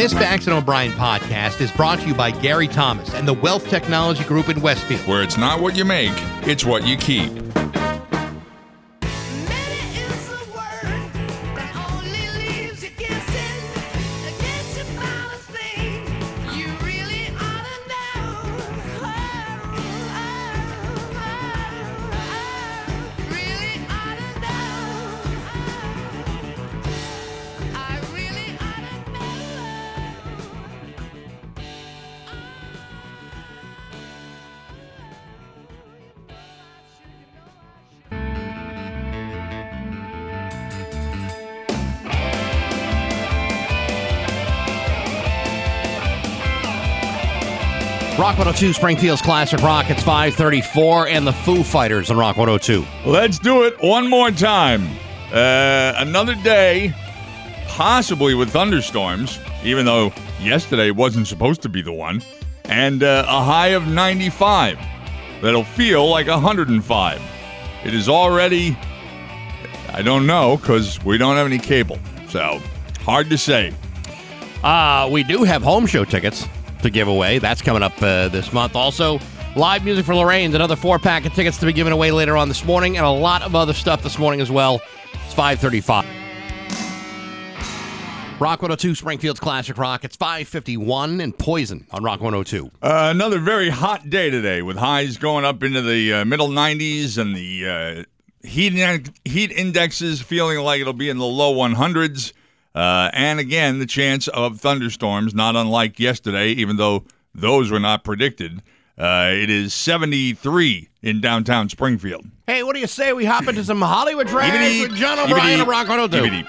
This Baxter O'Brien podcast is brought to you by Gary Thomas and the Wealth Technology Group in Westfield. Where it's not what you make, it's what you keep. Rock 102, Springfield's Classic Rock. It's 534 and the Foo Fighters on Rock 102. Let's do it one more time. Uh, another day, possibly with thunderstorms, even though yesterday wasn't supposed to be the one, and uh, a high of 95 that'll feel like 105. It is already, I don't know, because we don't have any cable. So, hard to say. Uh, we do have home show tickets to give away. That's coming up uh, this month. Also, live music for Lorraine's, another four pack of tickets to be given away later on this morning, and a lot of other stuff this morning as well. It's 535. Rock 102, Springfield's Classic Rock. It's 551 and Poison on Rock 102. Uh, another very hot day today with highs going up into the uh, middle 90s and the uh, heat, heat indexes feeling like it'll be in the low 100s. Uh, and again, the chance of thunderstorms, not unlike yesterday, even though those were not predicted. Uh, it is 73 in downtown Springfield. Hey, what do you say we hop into some Hollywood drags with John O'Brien of Rock 102?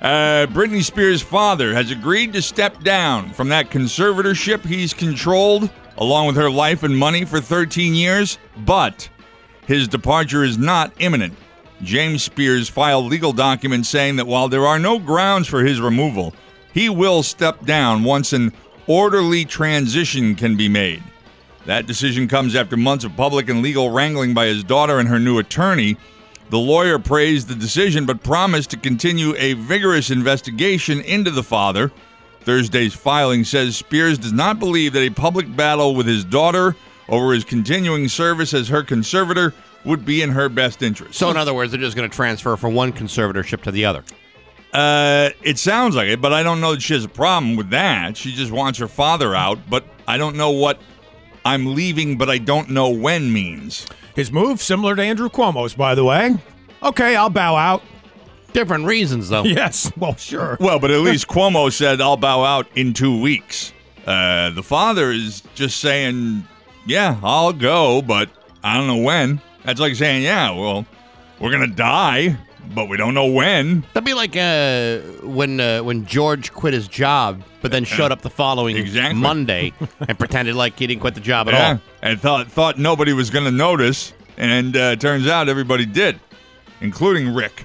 Uh, Britney Spears' father has agreed to step down from that conservatorship he's controlled, along with her life and money for 13 years, but his departure is not imminent. James Spears filed legal documents saying that while there are no grounds for his removal, he will step down once an orderly transition can be made. That decision comes after months of public and legal wrangling by his daughter and her new attorney. The lawyer praised the decision but promised to continue a vigorous investigation into the father. Thursday's filing says Spears does not believe that a public battle with his daughter over his continuing service as her conservator would be in her best interest. So, in other words, they're just going to transfer from one conservatorship to the other. Uh, it sounds like it, but I don't know that she has a problem with that. She just wants her father out, but I don't know what I'm leaving, but I don't know when means. His move similar to Andrew Cuomo's, by the way. Okay, I'll bow out. Different reasons, though. Yes, well, sure. Well, but at least Cuomo said, I'll bow out in two weeks. Uh, the father is just saying, yeah, I'll go, but I don't know when. That's like saying, yeah, well, we're going to die, but we don't know when. That'd be like uh, when uh, when George quit his job, but then showed up the following Exactly. Monday and pretended like he didn't quit the job at Yeah, all. and thought thought nobody was going to notice, and uh, turns out everybody did, including Rick,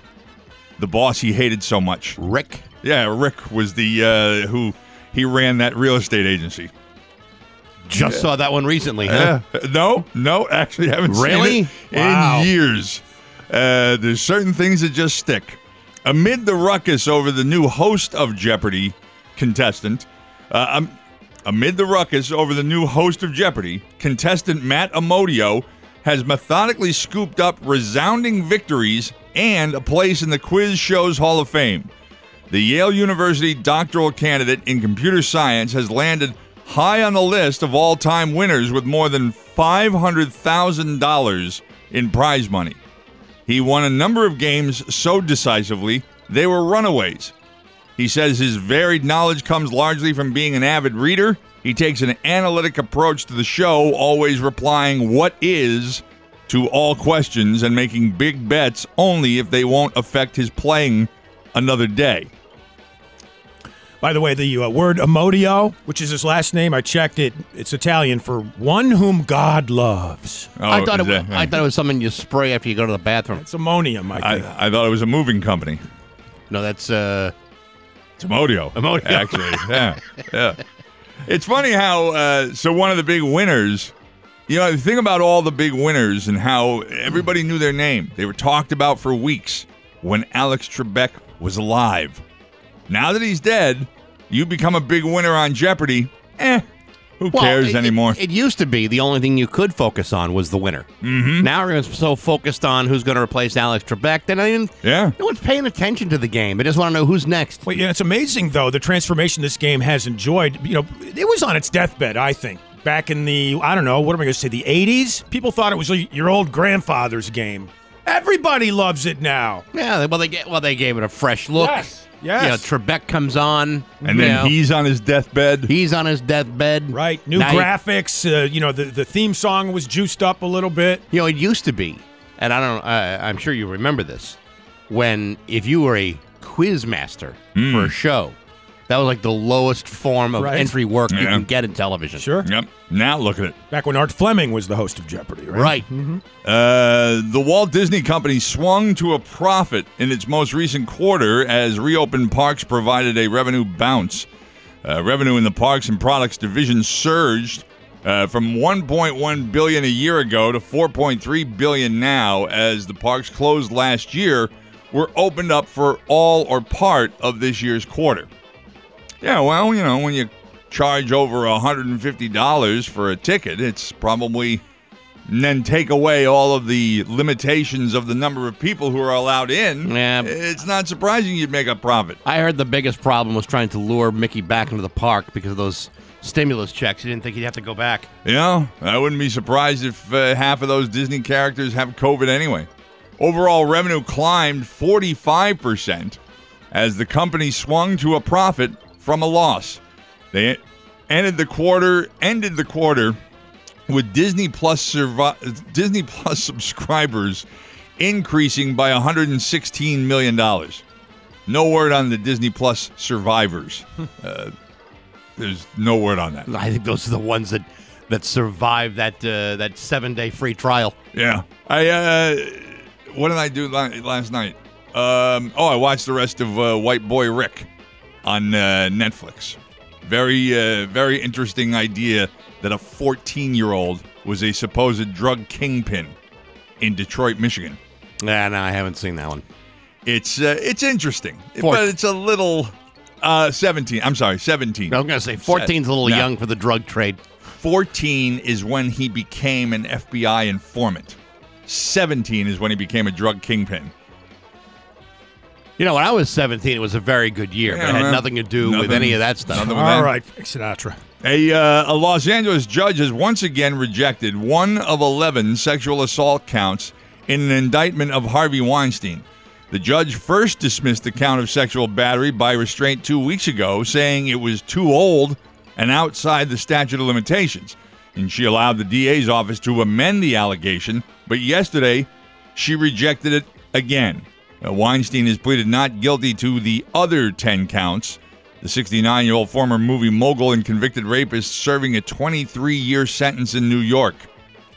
the boss he hated so much. Rick, Yeah, Rick was the uh, who he ran that real estate agency. Just saw that one recently. Huh? Uh, no, no, actually haven't Really? seen it Wow. in years. Uh, there's certain things that just stick. Amid the ruckus over the new host of Jeopardy contestant, uh, um, amid the ruckus over the new host of Jeopardy, contestant Matt Amodio has methodically scooped up resounding victories and a place in the quiz show's Hall of Fame. The Yale University doctoral candidate in computer science has landed high on the list of all time winners with more than $500,000 in prize money. He won a number of games so decisively, they were runaways. He says his varied knowledge comes largely from being an avid reader. He takes an analytic approach to the show, always replying, What is? to all questions and making big bets only if they won't affect his playing another day. By the way, the uh, word Amodio, which is his last name, I checked it. It's Italian for one whom God loves. Oh, I thought it. is Was, that- I thought it was something you spray after you go to the bathroom. It's ammonium, I think. I, I thought it was a moving company. No, that's uh, It's Amodio. Amodio. Actually, yeah. Yeah. It's funny how, uh, so one of the big winners, you know, think about all the big winners and how everybody knew their name. They were talked about for weeks when Alex Trebek was alive. Now that he's dead, you become a big winner on Jeopardy. Eh, who Well, cares it- anymore? It, it used to be the only thing you could focus on was the winner. Mm-hmm. Now everyone's so focused on who's going to replace Alex Trebek that I mean, yeah. no one's paying attention to the game. They just want to know who's next. Well, yeah, it's amazing though the transformation this game has enjoyed. You know, it was on its deathbed. I think back in the I don't know what am I going to say the '80s. People thought it was your old grandfather's game. Everybody loves it now. Yeah, well they get well they gave it a fresh look. Yes, yes. You know, Trebek comes on, And then know, he's on his deathbed. he's on his deathbed. Right, new Now you- graphics. Uh, you know, the the theme song was juiced up a little bit. You know, it used to be, and I don't. Uh, I'm sure you remember this, when if you were a quiz master for a show, that was like the lowest form of Right. entry work you Yeah. can get in television. Sure. Yep. Now look at it. Back when Art Fleming was the host of Jeopardy, right? Right. Uh, the Walt Disney Company swung to a profit in its most recent quarter as reopened parks provided a revenue bounce. Uh, revenue in the parks and products division surged uh, from 1.1 billion a year ago to 4.3 billion now as the parks closed last year were opened up for all or part of this year's quarter. Yeah, well, you know, when you charge over $150 for a ticket, it's probably and then take away all of the limitations of the number of people who are allowed in, Yeah. it's not surprising you'd make a profit. I heard the biggest problem was trying to lure Mickey back into the park because of those stimulus checks. He didn't think he'd have to go back. Yeah, I wouldn't be surprised if uh, half of those Disney characters have COVID anyway. Overall revenue climbed 45% as the company swung to a profit from a loss. They ended the quarter ended the quarter with Disney Plus survi- Disney Plus subscribers increasing by 116 million dollars. No word on the Disney Plus survivors. uh, there's no word on that. I think those are the ones that that survived that uh, that seven day free trial. Yeah. I uh what did I do last night? Um oh, I watched the rest of uh, White Boy Rick on uh, Netflix. Very uh, very interesting idea that a 14-year-old was a supposed drug kingpin in Detroit, Michigan. Nah, no, I haven't seen that one. It's uh, it's interesting, Four- but it's a little uh 17. I'm sorry, 17. I was going to say 14's a little No. young for the drug trade. 14 is when he became an FBI informant. 17 is when he became a drug kingpin. You know, when I was 17, it was a very good year, but it had man. nothing to do with Nothing- any of that stuff. nothing- All right, Frank Sinatra. A, uh, a Los Angeles judge has once again rejected one of 11 sexual assault counts in an indictment of Harvey Weinstein. The judge first dismissed the count of sexual battery by restraint two weeks ago, saying it was too old and outside the statute of limitations. And she allowed the DA's office to amend the allegation, but yesterday she rejected it again. Uh, Weinstein has pleaded not guilty to the other 10 counts. The 69 year old former movie mogul and convicted rapist serving a 23 year sentence in New York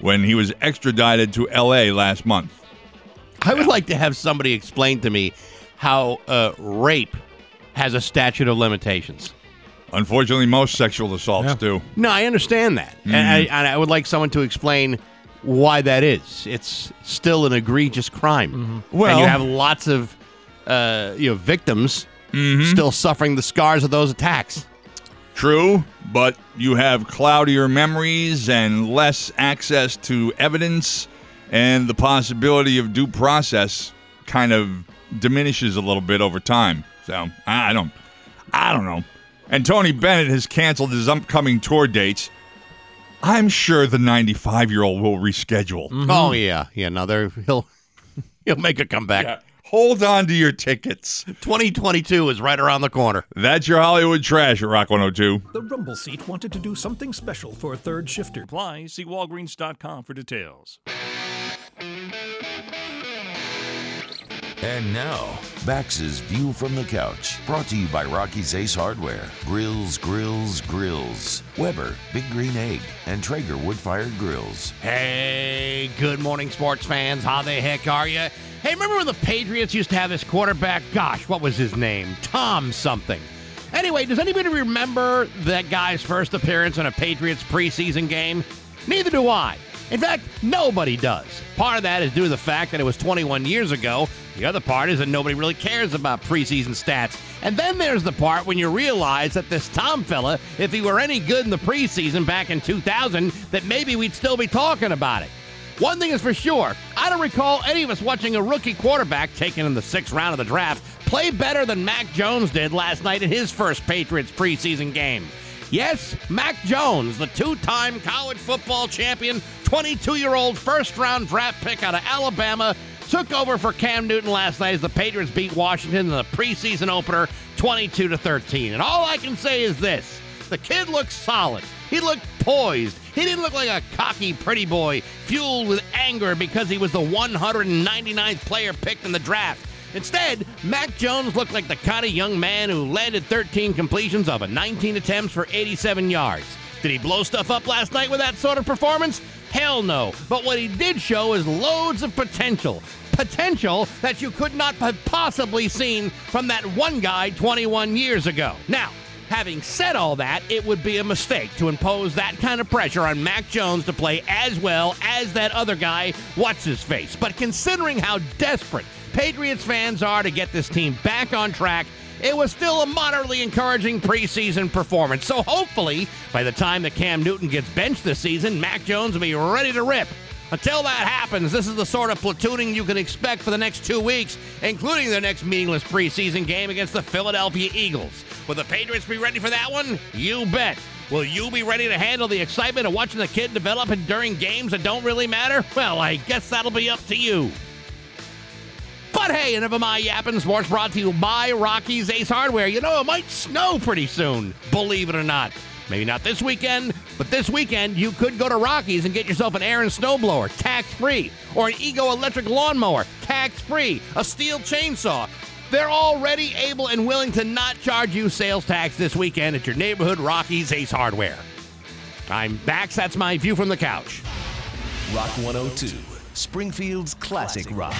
when he was extradited to LA last month. I would like to have somebody explain to me how uh, rape has a statute of limitations. Unfortunately, most sexual assaults Yeah. do. No, I understand that, and, I, and I would like someone to explain why that is. It's still an egregious crime, and Well- you have lots of uh, you know victims still suffering the scars of those attacks. True, but you have cloudier memories and less access to evidence, and the possibility of due process kind of diminishes a little bit over time. So I I don't, I don't know. And Tony Bennett has canceled his upcoming tour dates. I'm sure the 95 year old will reschedule. Mm-hmm. Oh yeah, yeah. No, there he'll he'll make a comeback. Yeah. Hold on to your tickets. 2022 is right around the corner. That's your Hollywood trash at Rock 102. The Rumble Seat wanted to do something special for a third shifter. Apply. See walgreens.com for details. And now, Bax's View from the Couch, brought to you by Rocky's Ace Hardware, Grills, Grills, Grills, Weber, Big Green Egg, and Traeger Wood Fired Grills. Hey, good morning, sports fans. How the heck are you? Hey, remember when the Patriots used to have this quarterback? Gosh, what was his name? Tom something. Anyway, does anybody remember that guy's first appearance in a Patriots preseason game? Neither do I. In fact, nobody does. Part of that is due to the fact that it was 21 years ago. The other part is that nobody really cares about preseason stats. And then there's the part when you realize that this Tom fella, if he were any good in the preseason back in 2000, that maybe we'd still be talking about it. One thing is for sure, I don't recall any of us watching a rookie quarterback taken in the sixth round of the draft play better than Mac Jones did last night in his first Patriots preseason game. Yes, Mac Jones, the two time college football champion, 22 year old first round draft pick out of Alabama, took over for Cam Newton last night as the Patriots beat Washington in the preseason opener 22 to 13. And all I can say is this the kid looks solid. He looked poised. He didn't look like a cocky, pretty boy, fueled with anger because he was the 199th player picked in the draft. Instead, Mac Jones looked like the kind of young man who landed 13 completions of a 19 attempts for 87 yards. Did he blow stuff up last night with that sort of performance? Hell no. But what he did show is loads of potential. Potential that you could not have possibly seen from that one guy 21 years ago. Now, Having said all that, it would be a mistake to impose that kind of pressure on Mac Jones to play as well as that other guy, what's his face. But considering how desperate Patriots fans are to get this team back on track, it was still a moderately encouraging preseason performance. So hopefully, by the time that Cam Newton gets benched this season, Mac Jones will be ready to rip. Until that happens, this is the sort of platooning you can expect for the next two weeks, including their next meaningless preseason game against the Philadelphia Eagles. Will the Patriots be ready for that one? You bet. Will you be ready to handle the excitement of watching the kid develop during games that don't really matter? Well, I guess that'll be up to you. But hey, enough of my yapping. Sports brought to you by Rocky's Ace Hardware. You know, it might snow pretty soon, believe it or not. Maybe not this weekend, but this weekend you could go to Rocky's and get yourself an Ariens snowblower, tax free, or an Ego electric lawnmower, tax free, a Stihl chainsaw. They're already able and willing to not charge you sales tax this weekend at your neighborhood Rocky's Ace Hardware. I'm Bax. That's my view from the couch. Rock 102, Springfield's classic rock.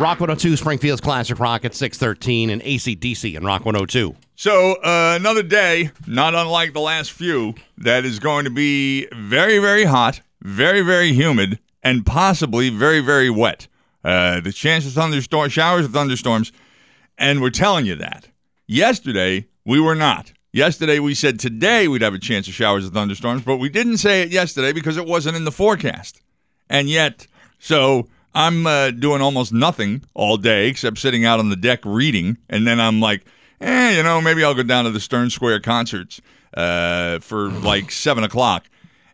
Rock 102, Springfield's Classic Rock at 613 and ACDC and Rock 102. So, uh, another day, not unlike the last few, that is going to be very, very hot, very, very humid, and possibly very, very wet. Uh, the chance of thunderstorm, showers of thunderstorms, and we're telling you that. Yesterday, we were not. Yesterday, we said today we'd have a chance of showers of thunderstorms, but we didn't say it yesterday because it wasn't in the forecast. And yet, so I'm uh, doing almost nothing all day except sitting out on the deck reading, and then I'm like, eh, you know, maybe I'll go down to the Stearns Square concerts uh, for like seven o'clock,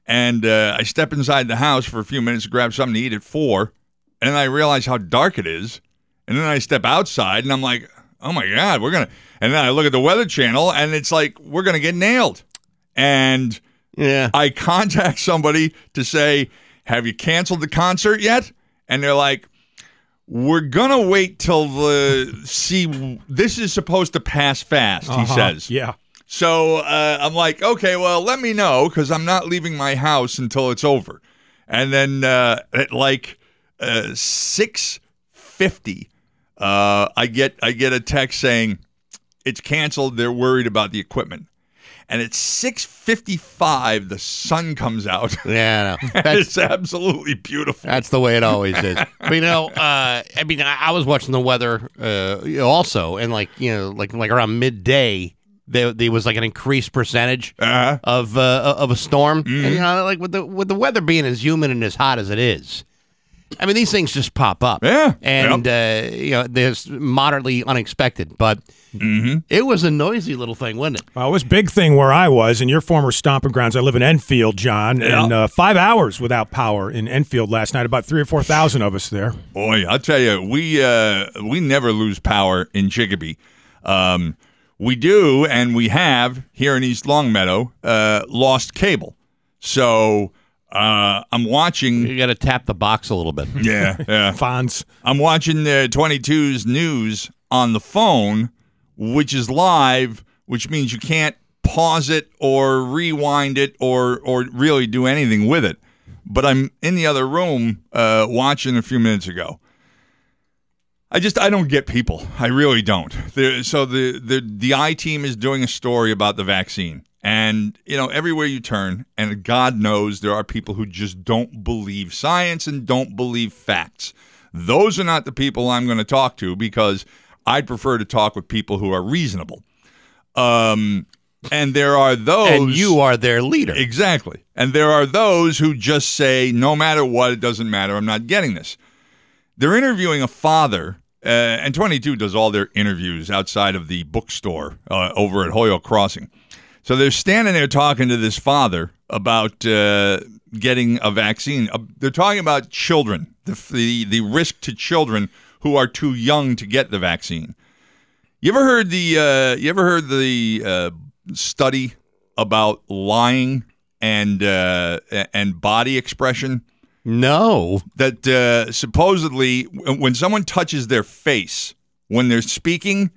and uh, I step inside the house for a few minutes to grab something to eat at four, and then I realize how dark it is, and then I step outside and I'm like, oh my god, we're gonna, and then I look at the Weather Channel and it's like we're gonna get nailed, and Yeah. I contact somebody to say, have you canceled the concert yet? And they're like, we're gonna wait till the see. This is supposed to pass fast, he Uh-huh. says. Yeah. So uh, I'm like, okay, well, let me know because I'm not leaving my house until it's over. And then uh, at like uh, six fifty, uh, I get I get a text saying it's canceled. They're worried about the equipment. And at six fifty five, the sun comes out. Yeah, no. That's, it's absolutely beautiful. that's the way it always is. But, you know, uh, I mean, I, I was watching the weather uh, also, and like, you know, like like around midday, there, there was like an increased percentage Uh-huh. of uh, of a storm. And, you know, like with the with the weather being as humid and as hot as it is, I mean, these things just pop up. Yeah. And, uh, you know, there's moderately unexpected, but it was a noisy little thing, wasn't it? Well, it was a big thing where I was in your former stomping grounds. I live in Enfield, John, Yeah. and uh, five hours without power in Enfield last night. About three or four thousand of us there. Boy, I'll tell you, we uh, we never lose power in Chicopee. Um, we do, and we have here in East Longmeadow uh, lost cable. So uh, I'm watching. You got to tap the box a little bit. Yeah, yeah. Fonz. I'm watching the 22's news on the phone, which is live, which means you can't pause it or rewind it or or really do anything with it. But I'm in the other room uh, watching a few minutes ago. I just I don't get people. I really don't. So the the the I team is doing a story about the vaccine, and you know everywhere you turn, and God knows there are people who just don't believe science and don't believe facts. Those are not the people I'm going to talk to because I'd prefer to talk with people who are reasonable. Um, and there are those, and you are their leader. Exactly. And there are those who just say, no matter what, it doesn't matter. I'm not getting this. They're interviewing a father, uh, and 22 does all their interviews outside of the bookstore uh, over at Holyoke Crossing. So they're standing there talking to this father about uh, getting a vaccine. Uh, they're talking about children, the, the, the risk to children who are too young to get the vaccine. You ever heard the uh, you ever heard the uh, study about lying and uh, and body expression? No. That uh, supposedly when someone touches their face when they're speaking,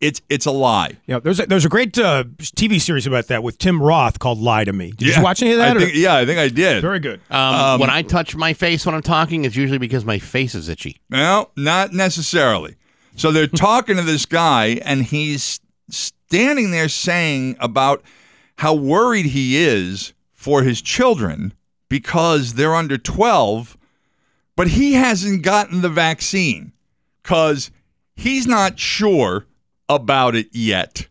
it's it's a lie. Yeah, there's a, there's a great uh, TV series about that with Tim Roth called "Lie to Me." Did Yeah, you watch any of that? I think, yeah, I think I did. Very good. Um, when I touch my face when I'm talking, it's usually because my face is itchy. No, not necessarily. So they're talking to this guy, and he's standing there saying about how worried he is for his children because they're under 12, but he hasn't gotten the vaccine because he's not sure about it yet.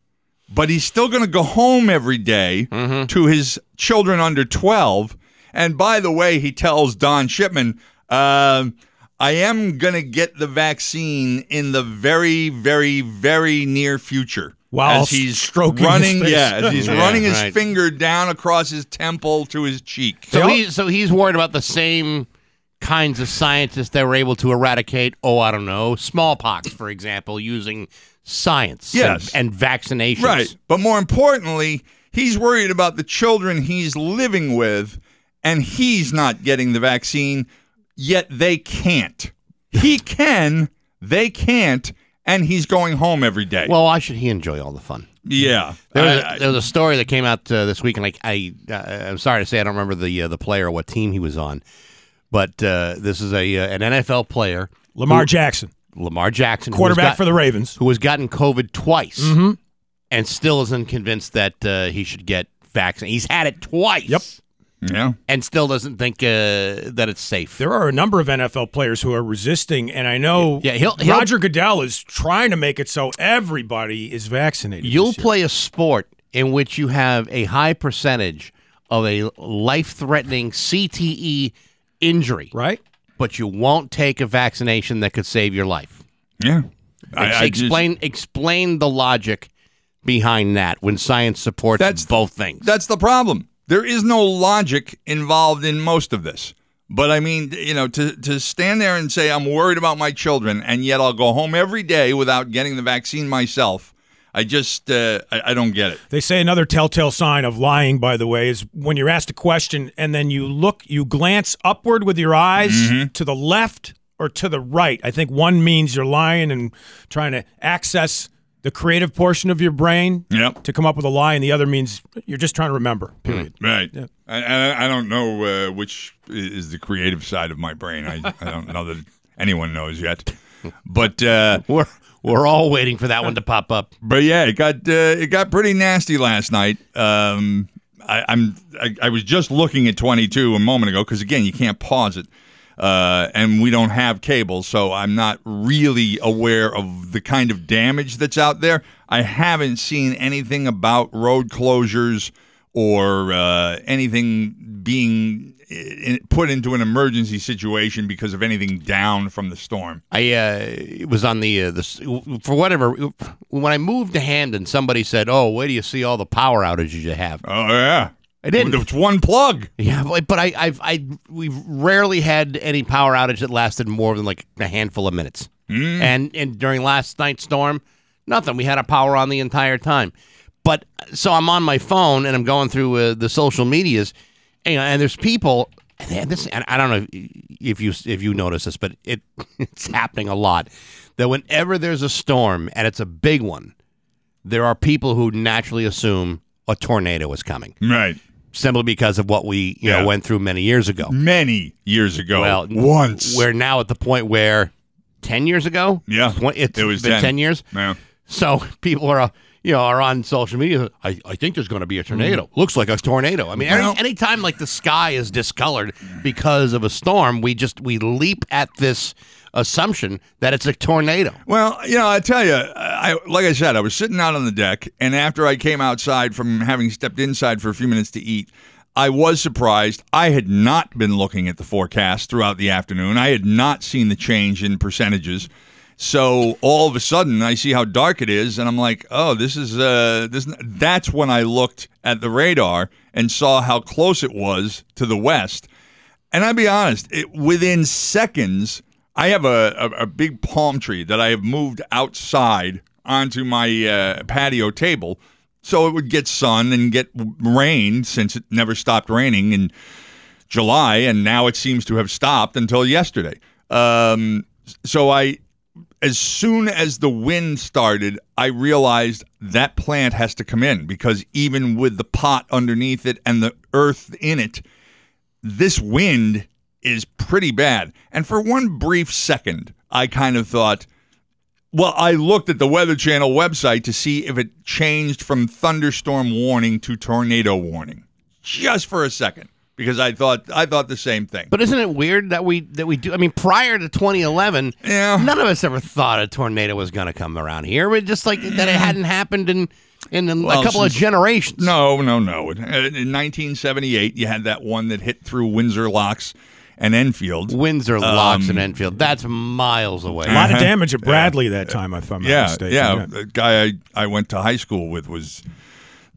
But he's still going to go home every day to his children under 12. And by the way, he tells Don Shipman, um, I am going to get the vaccine in the very, very, very near future. While as he's stroking his running, face. yeah, as he's Yeah, running his right. finger down across his temple to his cheek. So he's so he's worried about the same kinds of scientists that were able to eradicate, oh, I don't know, smallpox, for example, using science and- Yes. and, vaccinations. Right. But more importantly, he's worried about the children he's living with, and he's not getting the vaccine, yet they can't. He can, they can't, and he's going home every day. Well, why should he enjoy all the fun? yeah. There was, I- a, there was a story that came out uh, this week, and I, I, uh, I'm sorry to say I don't remember the uh, the player or what team he was on, but uh, this is a uh, an NFL player, Lamar Jackson, Lamar Jackson, quarterback got- for the Ravens. who has gotten COVID twice, Mm-hmm. and still isn't convinced that uh, he should get vaccinated. He's had it twice. Yep. yeah. and still doesn't think uh, that it's safe. There are a number of NFL players who are resisting, and I know Yeah, he'll- he'll- Roger Goodell is trying to make it so everybody is vaccinated. You'll play a sport in which you have a high percentage of a life-threatening CTE injury, right? But you won't take a vaccination that could save your life. Yeah. I- I just- explain explain the logic behind that when science supports That's- both things. That's the problem. There is no logic involved in most of this. But I mean, you know, to, to stand there and say, I'm worried about my children, and yet I'll go home every day without getting the vaccine myself, I just, uh, I, I don't get it. They say another telltale sign of lying, by the way, is when you're asked a question and then you look, you glance upward with your eyes Mm-hmm. to the left or to the right. I think one means you're lying and trying to access the creative portion of your brain Yep. to come up with a lie, and the other means you're just trying to remember. Period. Right. I, I, I don't know uh, which is the creative side of my brain. I, I don't know that anyone knows yet. But uh, we're we're all waiting for that one to pop up. but yeah, it got uh, it got pretty nasty last night. Um, I, I'm I, I was just looking at 22 a moment ago because again, you can't pause it, uh, and we don't have cable, so I'm not really aware of the kind of damage that's out there. I haven't seen anything about road closures or uh, anything being put into an emergency situation because of anything down from the storm. I uh, it was on the uh, the for whatever when I moved to Hampden, somebody said, "Oh, where do you see all the power outages you have?" Oh yeah, I didn't. It's one plug. Yeah, but, but I I've I we've rarely had any power outage that lasted more than like a handful of minutes. And and during last night's storm, nothing. We had a power on the entire time. But so I'm on my phone and I'm going through uh, the social medias, and, and there's people. And this, and I don't know if you if you notice this, but it it's happening a lot. That whenever there's a storm and it's a big one, there are people who naturally assume a tornado is coming Right. simply because of what we you Yeah. know went through many years ago. Many years ago. Well, once. we're now at the point where ten years ago. Yeah, it was been 10. ten years. Yeah. So people are, you know, are on social media. I, I think there's going to be a tornado. Mm. Looks like a tornado. I mean, Well- any anytime like the sky is discolored because of a storm, we just we leap at this assumption that it's a tornado. Well, you know, I tell you, I like I said, I was sitting out on the deck, and after I came outside from having stepped inside for a few minutes to eat, I was surprised. I had not been looking at the forecast throughout the afternoon. I had not seen the change in percentages. So all of a sudden, I see how dark it is, and I'm like, "Oh, this is uh, this." That's when I looked at the radar and saw how close it was to the west. And I'll be honest, it, within seconds, I have a, a, a big palm tree that I have moved outside onto my uh, patio table so it would get sun and get rain since it never stopped raining in July, and now it seems to have stopped until yesterday. Um, so I, as soon as the wind started, I realized that plant has to come in because even with the pot underneath it and the earth in it, this wind is pretty bad. And for one brief second, I kind of thought, well, I looked at the Weather Channel website to see if it changed from thunderstorm warning to tornado warning. Just for a second. Because I thought I thought the same thing. But isn't it weird that we that we do? I mean, prior to 2011, Yeah. none of us ever thought a tornado was going to come around here. We just like that it hadn't happened in in a Well, couple of generations. No, no, no. In 1978, you had that one that hit through Windsor Locks and Enfield. Windsor locks Um, and Enfield. That's miles away. A lot of Uh-huh. damage at Bradley that time, if I'm not yeah, yeah. The guy I, I went to high school with was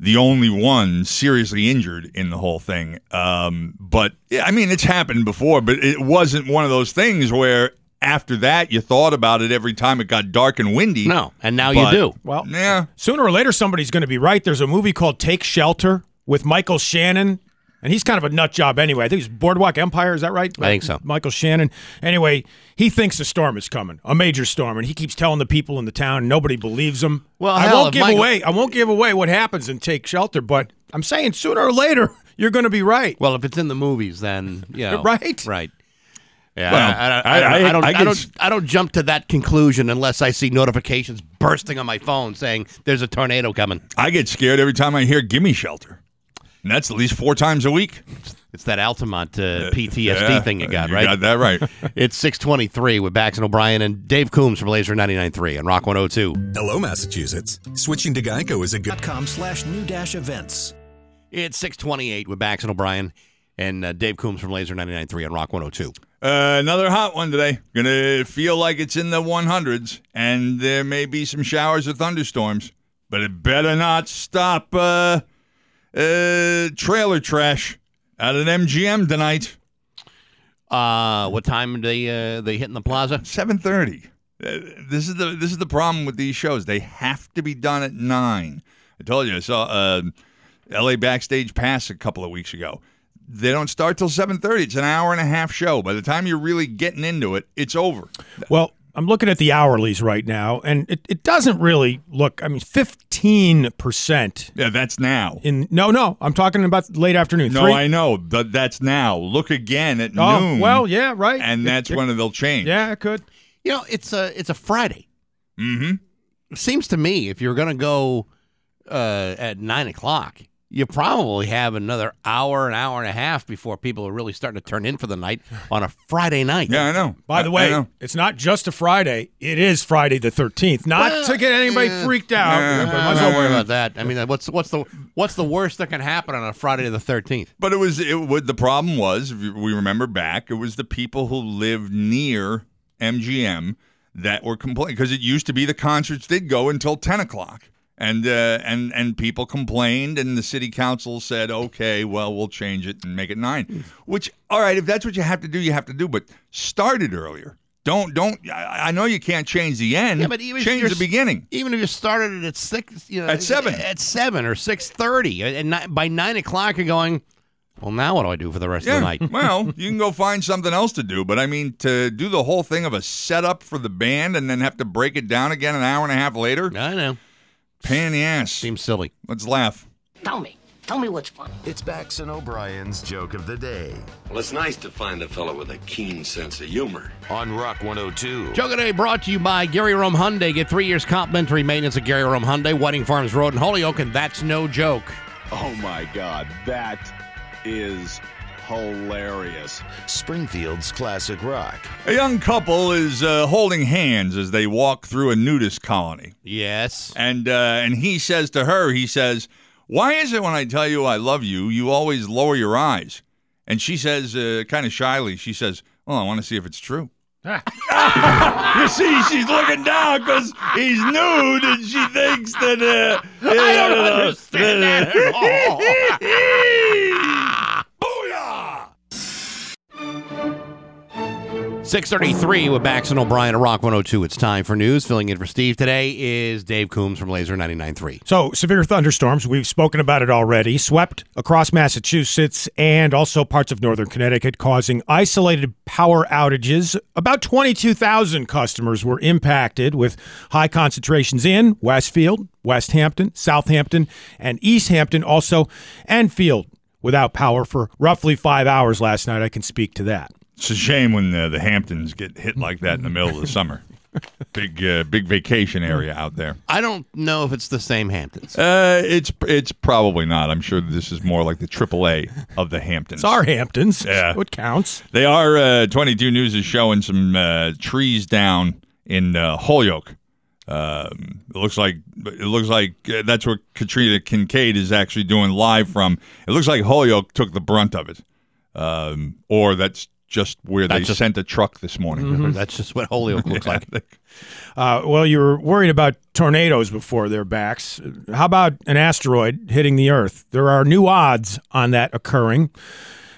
the only one seriously injured in the whole thing. Um, but yeah, I mean, it's happened before, but it wasn't one of those things where after that you thought about it every time it got dark and windy. No, and now But- you do. Well, Yeah. sooner or later somebody's going to be right. There's a movie called Take Shelter with Michael Shannon, and he's kind of a nut job anyway. I think it's Boardwalk Empire. Is that right? I think so. Michael Shannon. Anyway, he thinks a storm is coming, a major storm, and he keeps telling the people in the town. Nobody believes him. Well, I hell, won't give Michael- away. I won't give away what happens and Take Shelter, but I'm saying sooner or later you're going to be right. Well, if it's in the movies, then you know, Right. right. Yeah, Well, I, I, I, I- I, don't, I- I, don't, I I, get don't, s- I don't jump to that conclusion unless I see notifications bursting on my phone saying there's a tornado coming. I get scared every time I hear "Gimme Shelter," and that's at least four times a week. It's that Altamont uh, PTSD Yeah, thing you got, you right? Got that right. It's 623 with Bax and O'Brien and Dave Coombs from Lazer 99.3 and Rock 102. Hello, Massachusetts. Switching to Geico is a good. com slash new dash events. It's 628 with Bax and O'Brien and uh, Dave Coombs from Lazer 99.3 and Rock 102. Uh, another hot one today. Gonna feel like it's in the 100s, and there may be some showers or thunderstorms, but it better not stop uh, uh, trailer trash out at MGM tonight. Uh, what time are they, uh, they hit in the plaza? 7:30. Uh, this is the this is the problem with these shows. They have to be done at nine. I told you I saw uh, L.A. Backstage Pass a couple of weeks ago. They don't start till 7:30. It's an hour and a half show. By the time you're really getting into it, it's over. Well, I'm looking at the hourlies right now, and it, it doesn't really look. I mean, 15 percent Yeah, that's now. in. No, no, I'm talking about late afternoon. No, Three- I know. But that's now. Look again at Oh, noon. well, yeah, right. and It- that's it- when they'll change. Yeah, it could. You know, it's a, it's a Friday. Mm-hmm. It seems to me if you're going to go uh, at 9 o'clock, you probably have another hour, an hour and a half before people are really starting to turn in for the night on a Friday night. Yeah, I know. By the I- I way, it's not just a Friday. It is Friday the 13th. Not Well, to get anybody yeah. freaked out. Yeah. but might as don't well- worry about that. I mean, what's what's the what's the worst that can happen on a Friday the thirteenth? But it was it would the problem was if we remember back, it was the people who lived near MGM that were complaining because it used to be the concerts did go until ten o'clock, and uh, and and people complained, and the city council said, okay, well we'll change it and make it nine. Which all right, if that's what you have to do, you have to do, but start it earlier. Don't don't. I, I know you can't change the end. Yeah, but even if change the beginning. Even if you started it at six, you know, At seven. at seven or six thirty, and by nine o'clock you're going. Well, now what do I do for the rest of the night? well, you can go find something else to do, but I mean, to do the whole thing of a setup for the band and then have to break it down again an hour and a half later, I know. Pain in the ass. Seems silly. Let's laugh. Tell me, Tell me what's funny. It's Bax and O'Brien's joke of the day Well, it's nice to find a fellow with a keen sense of humor. on Rock 102. Joke of the day brought to you by Gary Rome Hyundai. Get three years complimentary maintenance at Gary Rome Hyundai, Whiting Farms Road in Holyoke, and that's no joke. Oh my God, that is hilarious. Springfield's classic rock. A young couple is uh, holding hands as they walk through a nudist colony. Yes. And uh, and he says to her, he says, "Why is it when I tell you I love you, you always lower your eyes?" And she says, uh, kind of shyly, she says, "Well, I want to see if it's true." you see, she's looking down because he's nude, and she thinks that. Uh, I don't understand that at Booyah! 633 with Bax and O'Brien at Rock 102. It's time for news. Filling in for Steve today is Dave Coombs from Lazer 99.3. So, severe thunderstorms, we've spoken about it already, swept across Massachusetts and also parts of northern Connecticut, causing isolated power outages. About 22,000 customers were impacted with high concentrations in Westfield, West Hampton, Southampton, and East Hampton, also Enfield, without power for roughly five hours last night. I can speak to that. It's a shame when uh, the Hamptons get hit like that in the middle of the summer. Big, uh, big vacation area out there. I don't know if it's the same Hamptons. Uh, it's it's probably not. I'm sure this is more like the AAA of the Hamptons. It's our Hamptons. Yeah. What counts? They are. Uh, 22 News is showing some uh, trees down in uh, Holyoke. Um, it looks like it looks like uh, that's where Katrina Kincaid is actually doing live from. It looks like Holyoke took the brunt of it, um, or that's just where they just- sent a truck this morning. That's just what Holyoke looks like. Uh, well, you were worried about tornadoes before their backs. How about an asteroid hitting the Earth? There are new odds on that occurring.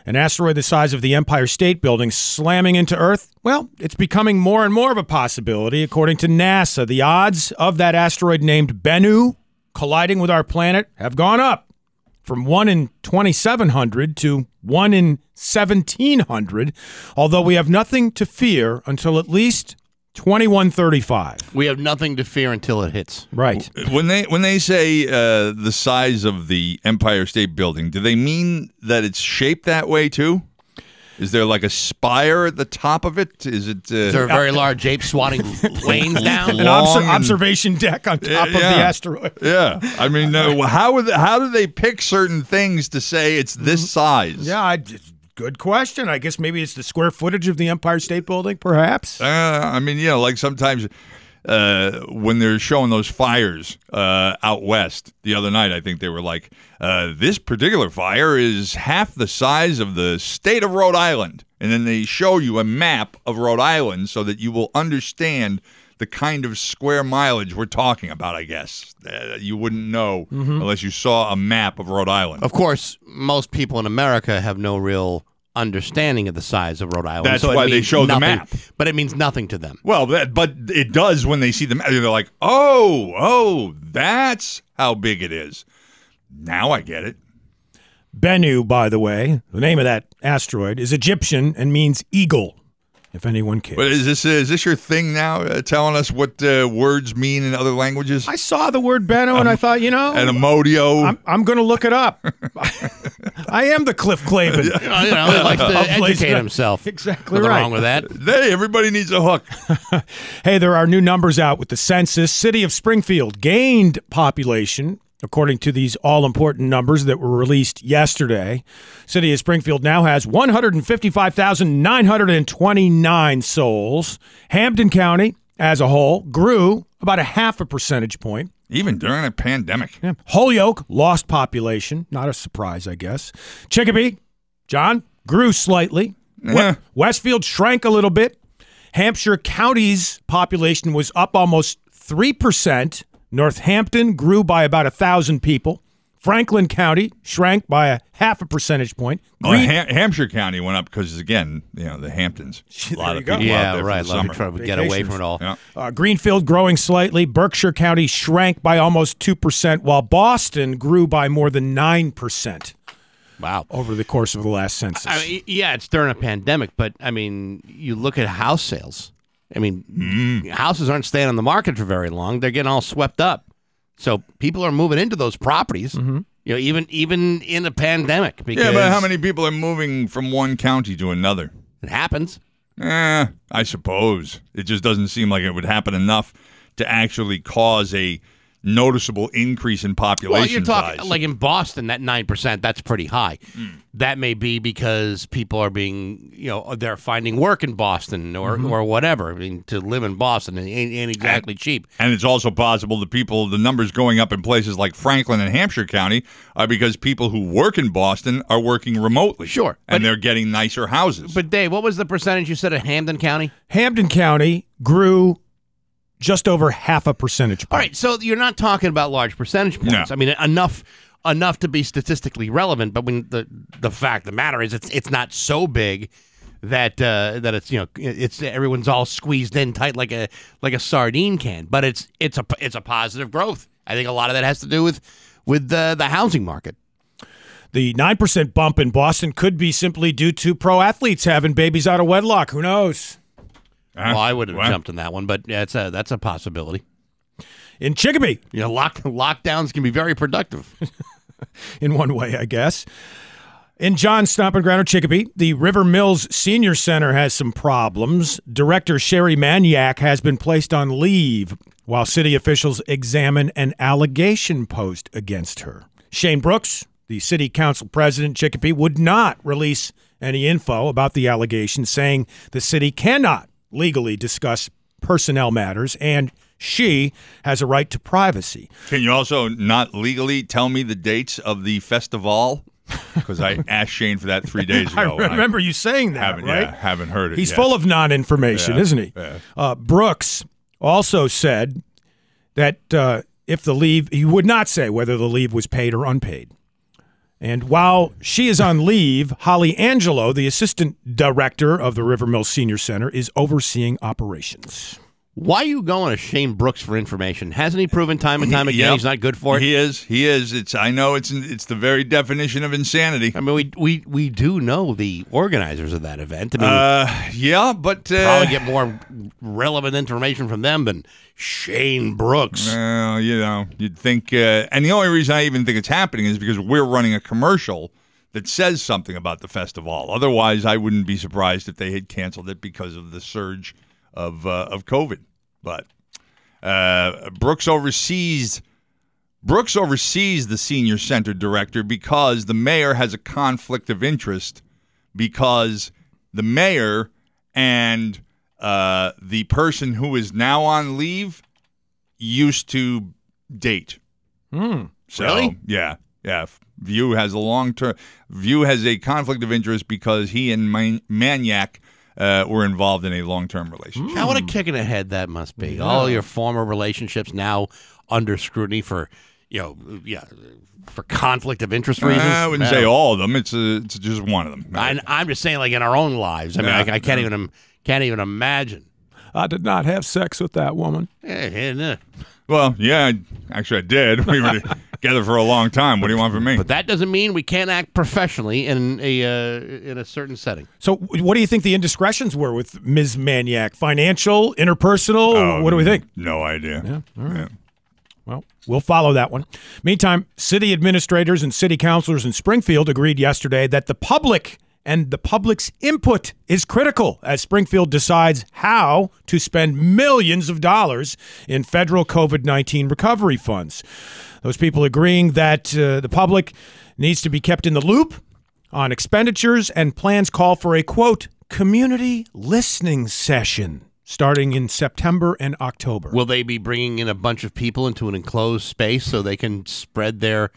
An asteroid the size of the Empire State Building slamming into Earth? Well, it's becoming more and more of a possibility, according to NASA. The odds of that asteroid named Bennu colliding with our planet have gone up from 1 in 2700 to 1 in 1700, although we have nothing to fear until at least 2135. We have nothing to fear until it hits. Right. when they when they say uh, the size of the Empire State Building, do they mean that it's shaped that way too? Is there like a spire at the top of it? Is it? Uh, Is there a very large ape swatting planes down? An Long obser- and- observation deck on top of the Yeah. asteroid. Yeah, I mean, uh, how would how do they pick certain things to say it's this size? Mm-hmm. Yeah, I, good question. I guess maybe it's the square footage of the Empire State Building, perhaps. Uh, I mean, you know, like sometimes uh, when they're showing those fires uh, out west the other night, I think they were like, uh, this particular fire is half the size of the state of Rhode Island. And then they show you a map of Rhode Island so that you will understand the kind of square mileage we're talking about, I guess. Uh, you wouldn't know unless you saw a map of Rhode Island. Of course, most people in America have no real understanding of the size of Rhode Island. That's so why they means show the map. But it means nothing to them. Well, that, but it does when they see the map. They're like, oh, oh, that's how big it is. Now I get it. Bennu, by the way, the name of that asteroid is Egyptian and means eagle, if anyone cares. But is this is this your thing now? Uh, telling us what uh, words mean in other languages? I saw the word Bennu and I thought, you know, Amodio. I'm, I'm going to look it up. I am the Cliff Clavin. You know, you know, he likes to Of educate himself. Exactly Nothing right. wrong with that. hey, everybody needs a hook. Hey, there are new numbers out with the census. City of Springfield gained population according to these all important numbers that were released yesterday. City of Springfield now has 155,929 souls. Hampden County as a whole grew about a half a percentage point. Even during a pandemic. Yeah. Holyoke lost population, not a surprise, I guess. Chicopee, John, grew slightly. Yeah. Westfield shrank a little bit. Hampshire County's population was up almost 3%. Northampton grew by about a 1,000 people. Franklin County shrank by a half a percentage point. Well, Green- Ham- Hampshire County went up because again, you know, the Hamptons. A lot of go. people out Yeah, there right. For the Love to summer. try get away from it all. Yeah. Uh, Greenfield growing slightly. Berkshire County shrank by almost 2%, while Boston grew by more than 9% Wow. over the course of the last census. I mean, yeah, it's during a pandemic, but I mean, you look at house sales. I mean, Mm. houses aren't staying on the market for very long. They're getting all swept up. So people are moving into those properties. Mm-hmm. You know, even even in a pandemic, because Yeah, but how many people are moving from one county to another? it happens. Eh, I suppose. It just doesn't seem like it would happen enough to actually cause a noticeable increase in population Well, you're talking size. like in Boston, that nine percent, that's pretty high. That may be because people are being, you know, they're finding work in Boston or Mm-hmm. or whatever. I mean, to live in Boston ain't, ain't exactly cheap. And it's also possible the people, the numbers going up in places like Franklin and Hampshire County are because people who work in Boston are working remotely. Sure, And but- they're getting nicer houses. But Dave, what was the percentage you said of Hampden County? Hampden County grew just over half a percentage point. All right, so you're not talking about large percentage points. No. I mean, enough enough to be statistically relevant. But when the the fact the matter is, it's it's not so big that uh, that it's you know it's everyone's all squeezed in tight like a like a sardine can. But it's it's a it's a positive growth. I think a lot of that has to do with with the the housing market. The 9% bump in Boston could be simply due to pro athletes having babies out of wedlock. Who knows? Huh? Well, I would have What? jumped in that one, but yeah, it's a that's a possibility. In Chicopee, You know, lock lockdowns can be very productive. in one way, I guess. In John's Stomping Ground of Chicopee, the River Mills Senior Center has some problems. Director Sherry Maniac has been placed on leave while city officials examine an allegation posed against her. Shane Brooks, the city council president Chicopee, would not release any info about the allegation, saying the city cannot legally discuss personnel matters and she has a right to privacy. Can you also not legally tell me the dates of the festival? Because I asked Shane for that three days ago. I remember you saying that, haven't, right? yeah, haven't heard it. He's yet. full of non-information, Yeah, isn't he? yeah. Uh, Brooks also said that uh, if the leave, he would not say whether the leave was paid or unpaid. And while she is on leave, Holly Angelo, the assistant director of the River Mill Senior Center, is overseeing operations. Why are you going to Shane Brooks for information? Hasn't he proven time and time again Yep. he's not good for it? He is. He is. It's. I know. It's. It's the very definition of insanity. I mean, we we we do know the organizers of that event. I mean, Uh, yeah, but uh, probably get more relevant information from them than Shane Brooks. Well, you know, you'd think, uh, and the only reason I even think it's happening is because we're running a commercial that says something about the festival. Otherwise, I wouldn't be surprised if they had canceled it because of the surge of uh, of COVID. But uh, Brooks oversees Brooks oversees the senior center director because the mayor has a conflict of interest because the mayor and uh, the person who is now on leave used to date. Hmm. So, Really? Yeah, yeah. Vieau has a long term. Vieau has a conflict of interest because he and Man- Maniac uh, were involved in a long term relationship. Now, what a kick in the head that must be. All your former relationships now under scrutiny for, you know, yeah, for conflict of interest reasons. I wouldn't No. say all of them. It's a, it's just one of them. I, I'm just saying, like in our own lives. I mean, Yeah, I, I can't yeah. even can't even imagine. I did not have sex with that woman. Eh, well, yeah, actually, I did. We were together for a long time. What do you want from me? But that doesn't mean we can't act professionally in a uh, in a certain setting. So, what do you think the indiscretions were with Ms. Maniac? Financial, interpersonal? Oh, what do we think? No idea. Yeah, Well, we'll follow that one. Meantime, city administrators and city councilors in Springfield agreed yesterday that the public and the public's input is critical as Springfield decides how to spend millions of dollars in federal COVID 19 recovery funds. Those people agreeing that uh, the public needs to be kept in the loop on expenditures and plans call for a quote, community listening session starting in September and October. Will they be bringing in a bunch of people into an enclosed space so they can spread their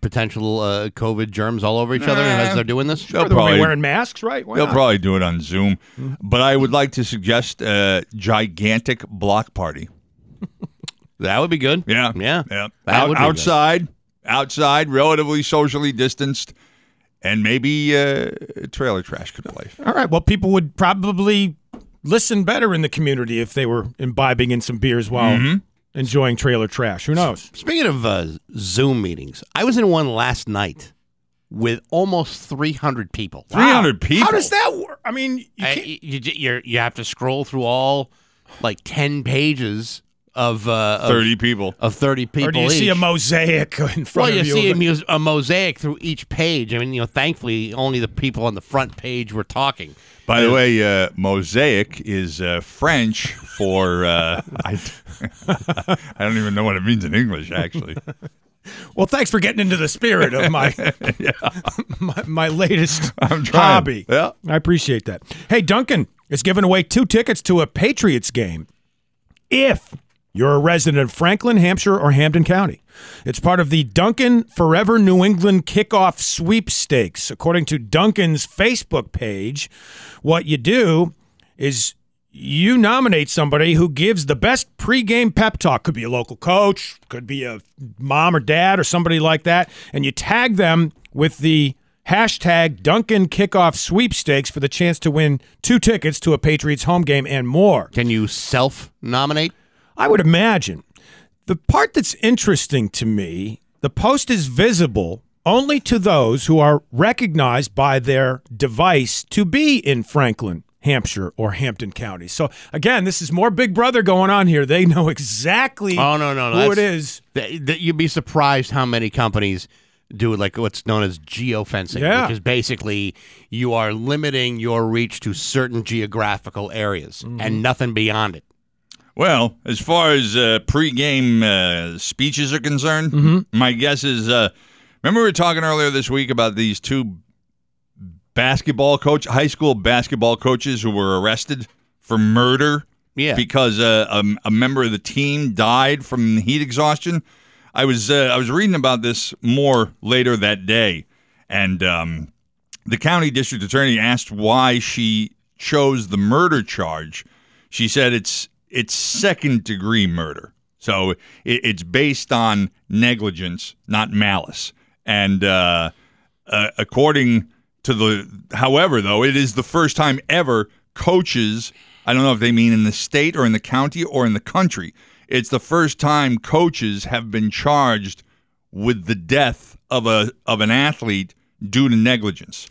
potential uh, COVID germs all over each other as they're doing this? They'll They'll probably- wearing masks, right? Why They'll not? probably do it on Zoom. But I would like to suggest a gigantic block party. That would be good. Yeah. Yeah. Yeah. That Out- would be good. outside, outside, relatively socially distanced, and maybe uh, trailer trash could play. All right. Well, people would probably listen better in the community if they were imbibing in some beers while Mm-hmm. Enjoying trailer trash. Who knows? Speaking of uh, Zoom meetings, I was in one last night with almost 300 people. 300 people. How does that work? I mean, you I- can't, you, you, you're- you have to scroll through all like 10 pages of uh, of, 30 people. of thirty people. or do you see a each. mosaic in front Well, you of you? see a, mus- a mosaic through each page. I mean, you know, thankfully, only the people on the front page were talking. By the way, uh, mosaic is uh, French for uh, I, I don't even know what it means in English actually. Well, thanks for getting into the spirit of my my, my latest hobby. Yeah. I appreciate that. Hey, Dunkin' is giving away two tickets to a Patriots game if you're a resident of Franklin, Hampshire, or Hampden County. It's part of the Dunkin' Forever New England Kickoff Sweepstakes. According to Dunkin's Facebook page, what you do is you nominate somebody who gives the best pregame pep talk. Could be a local coach, could be a mom or dad or somebody like that, and you tag them with the hashtag Dunkin' Kickoff Sweepstakes for the chance to win two tickets to a Patriots home game and more. Can you self-nominate? I would imagine. The part that's interesting to me, the post is visible only to those who are recognized by their device to be in Franklin, Hampshire, or Hampden County. So again, this is more Big Brother going on here. They know exactly Oh no, no, no! who it that's- is. That, that you'd be surprised how many companies do like what's known as geofencing, Yeah. which is basically you are limiting your reach to certain geographical areas Mm-hmm. and nothing beyond it. Well, as far as uh, pregame uh, speeches are concerned, my guess is. Uh, remember we were talking earlier this week about these two basketball coach, high school basketball coaches who were arrested for murder Yeah, because uh, a, a member of the team died from heat exhaustion. I was uh, I was reading about this more later that day, and um, the county district attorney asked why she chose the murder charge. She said it's it's second degree murder, so it, it's based on negligence, not malice. And uh, uh, according to the, however, though, it is the first time ever coaches. I don't know if they mean in the state or in the county or in the country. It's the first time coaches have been charged with the death of a of an athlete due to negligence.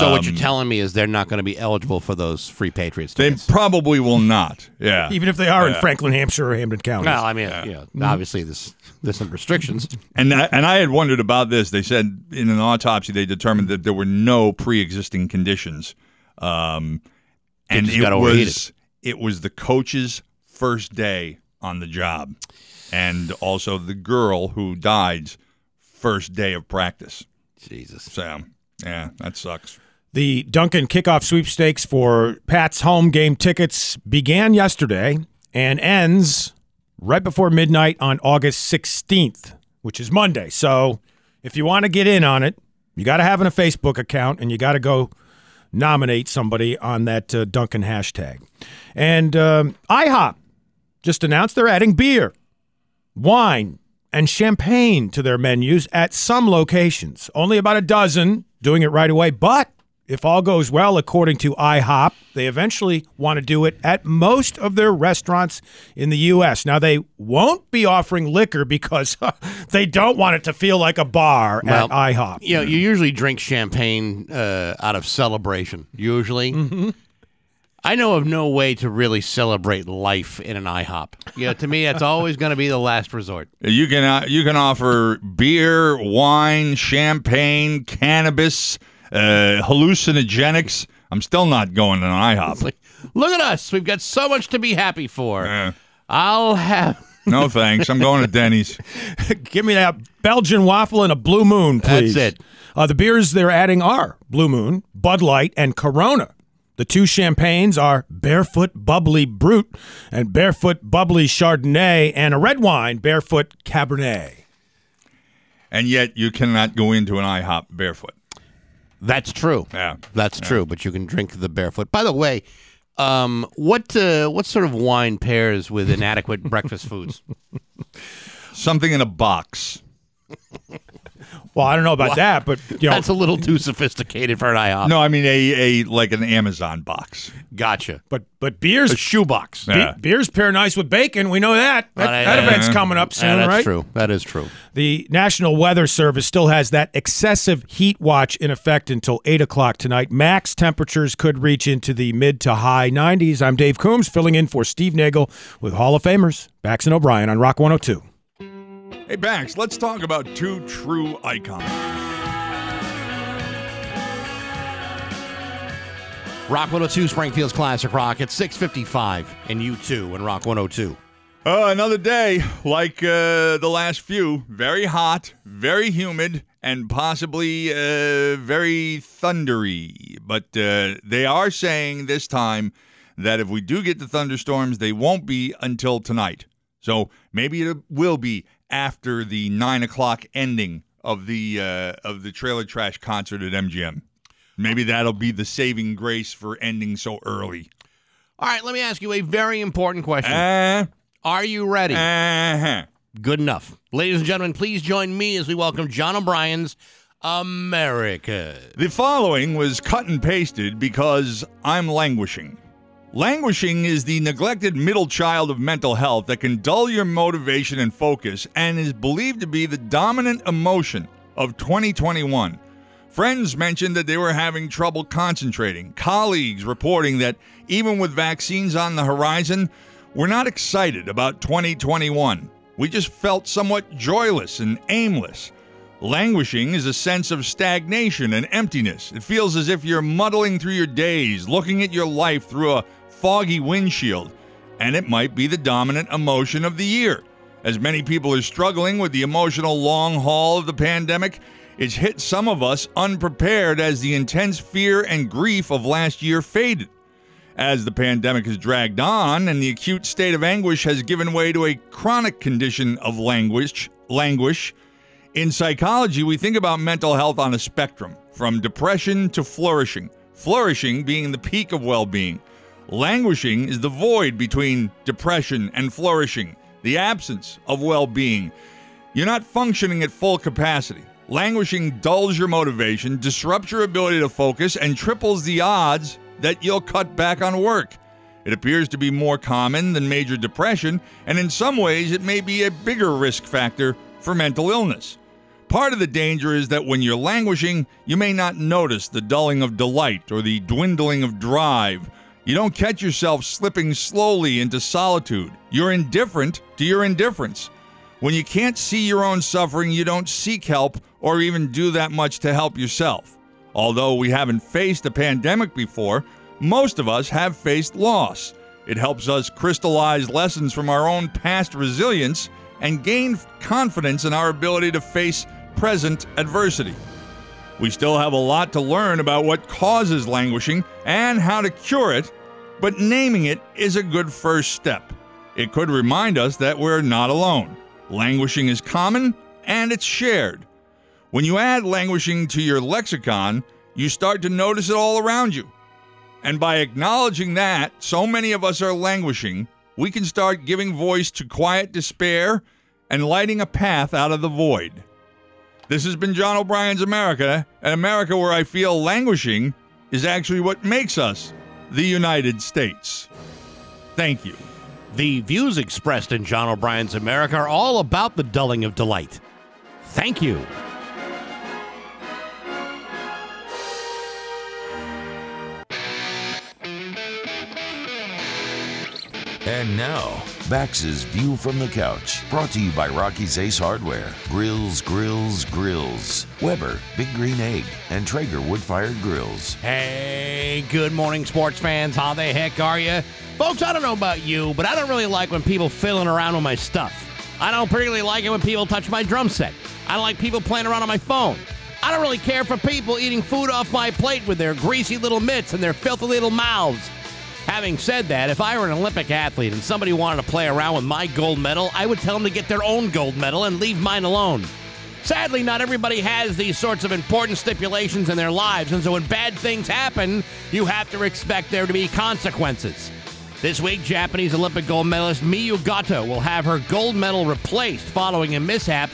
So what you're Um, telling me is they're not going to be eligible for those free Patriots They probably will not. Yeah. Even if they are in Franklin, Hampshire, or Hampden County. well, I mean, you know, obviously there's there's some restrictions. And I, and I had wondered about this. They said in an autopsy they determined that there were no pre-existing conditions, um, and it was it was the coach's first day on the job, and also the girl who died's first day of practice. Jesus. So yeah, that sucks. The Dunkin' kickoff sweepstakes for Pat's home game tickets began yesterday and ends right before midnight on August 16th, which is Monday. So if you want to get in on it, you got to have a Facebook account and you got to go nominate somebody on that uh, Dunkin' hashtag. And um, IHOP just announced they're adding beer, wine, and champagne to their menus at some locations. Only about a dozen doing it right away, but if all goes well, according to IHOP, they eventually want to do it at most of their restaurants in the U.S. Now, they won't be offering liquor because they don't want it to feel like a bar Well, at IHOP. You know, you usually drink champagne uh, out of celebration. Usually, Mm-hmm. I know of no way to really celebrate life in an IHOP. You know, to me, that's always going to be the last resort. You can uh, you can offer beer, wine, champagne, cannabis, uh, hallucinogenics. I'm still not going to an IHOP. Like, look at us. We've got so much to be happy for. Yeah. I'll have. No thanks. I'm going to Denny's. Give me that Belgian waffle and a Blue Moon, please. That's it. Uh, the beers they're adding are Blue Moon, Bud Light, and Corona. The two champagnes are Barefoot Bubbly Brut and Barefoot Bubbly Chardonnay, and a red wine, Barefoot Cabernet. And yet you cannot go into an IHOP barefoot. That's true. Yeah. That's true. But you can drink the barefoot. By the way, um, what uh, what sort of wine pairs with inadequate breakfast foods? Something in a box. Well, I don't know about that, but you know, That's a little too sophisticated for an IHOP. No, I mean a, a like an Amazon box. Gotcha. but but beers A shoebox. be- Yeah. beers pair nice with bacon. We know that. That, Uh, that yeah. event's coming up Yeah, soon, that's right? true. That is true. The National Weather Service still has that excessive heat watch in effect until 8 o'clock tonight. Max temperatures could reach into the mid to high 90s. I'm Dave Coombs, filling in for Steve Nagel with Hall of Famers, Bax and O'Brien on Rock 102. Hey, Bax, let's talk about two true icons. Rock 102, Springfield's Classic Rock at 655 and U2 and Rock 102. Uh, another day like uh, the last few. Very hot, very humid, and possibly uh, very thundery. But uh, they are saying this time that if we do get the thunderstorms, they won't be until tonight. So maybe it will be after the nine o'clock ending of the uh, of the trailer trash concert at MGM. Maybe that'll be the saving grace for ending so early. All right, let me ask you a very important question. Uh, Are you ready? uh-huh. Good enough. Ladies and gentlemen, please join me as we welcome John O'Brien's America. The following was cut and pasted because I'm languishing. Languishing is the neglected middle child of mental health that can dull your motivation and focus and is believed to be the dominant emotion of 2021. Friends mentioned that they were having trouble concentrating. Colleagues reporting that even with vaccines on the horizon, we're not excited about 2021. We just felt somewhat joyless and aimless. Languishing is a sense of stagnation and emptiness. It feels as if you're muddling through your days, looking at your life through a foggy windshield, and it might be the dominant emotion of the year. As many people are struggling with the emotional long haul of the pandemic, it's hit some of us unprepared as the intense fear and grief of last year faded. As the pandemic has dragged on and the acute state of anguish has given way to a chronic condition of languish, languish, in psychology, we think about mental health on a spectrum, from depression to flourishing. Flourishing being the peak of well being. Languishing is the void between depression and flourishing, the absence of well being. You're not functioning at full capacity. Languishing dulls your motivation, disrupts your ability to focus, and triples the odds that you'll cut back on work. It appears to be more common than major depression, and in some ways, it may be a bigger risk factor for mental illness. Part of the danger is that when you're languishing, you may not notice the dulling of delight or the dwindling of drive. You don't catch yourself slipping slowly into solitude. You're indifferent to your indifference. When you can't see your own suffering, you don't seek help or even do that much to help yourself. Although we haven't faced a pandemic before, most of us have faced loss. It helps us crystallize lessons from our own past resilience and gain confidence in our ability to face present adversity. We still have a lot to learn about what causes languishing and how to cure it, but naming it is a good first step. It could remind us that we're not alone. Languishing is common and it's shared. When you add languishing to your lexicon, you start to notice it all around you. And by acknowledging that so many of us are languishing, we can start giving voice to quiet despair and lighting a path out of the void. This has been John O'Brien's America, an America where I feel languishing is actually what makes us the United States. Thank you. The views expressed in John O'Brien's America are all about the dulling of delight. Thank you. And now, Bax's View from the Couch, brought to you by Rocky's Ace Hardware, Grills, Grills, Grills, Weber, Big Green Egg, and Traeger Wood Fired Grills. Hey, good morning, sports fans. How the heck are you? Folks, I don't know about you, but I don't really like when people fiddling around with my stuff. I don't particularly like it when people touch my drum set. I don't like people playing around on my phone. I don't really care for people eating food off my plate with their greasy little mitts and their filthy little mouths. Having said that, if I were an Olympic athlete and somebody wanted to play around with my gold medal, I would tell them to get their own gold medal and leave mine alone. Sadly, not everybody has these sorts of important stipulations in their lives, and so when bad things happen, you have to expect there to be consequences. This week, Japanese Olympic gold medalist Miyu Goto will have her gold medal replaced following a mishap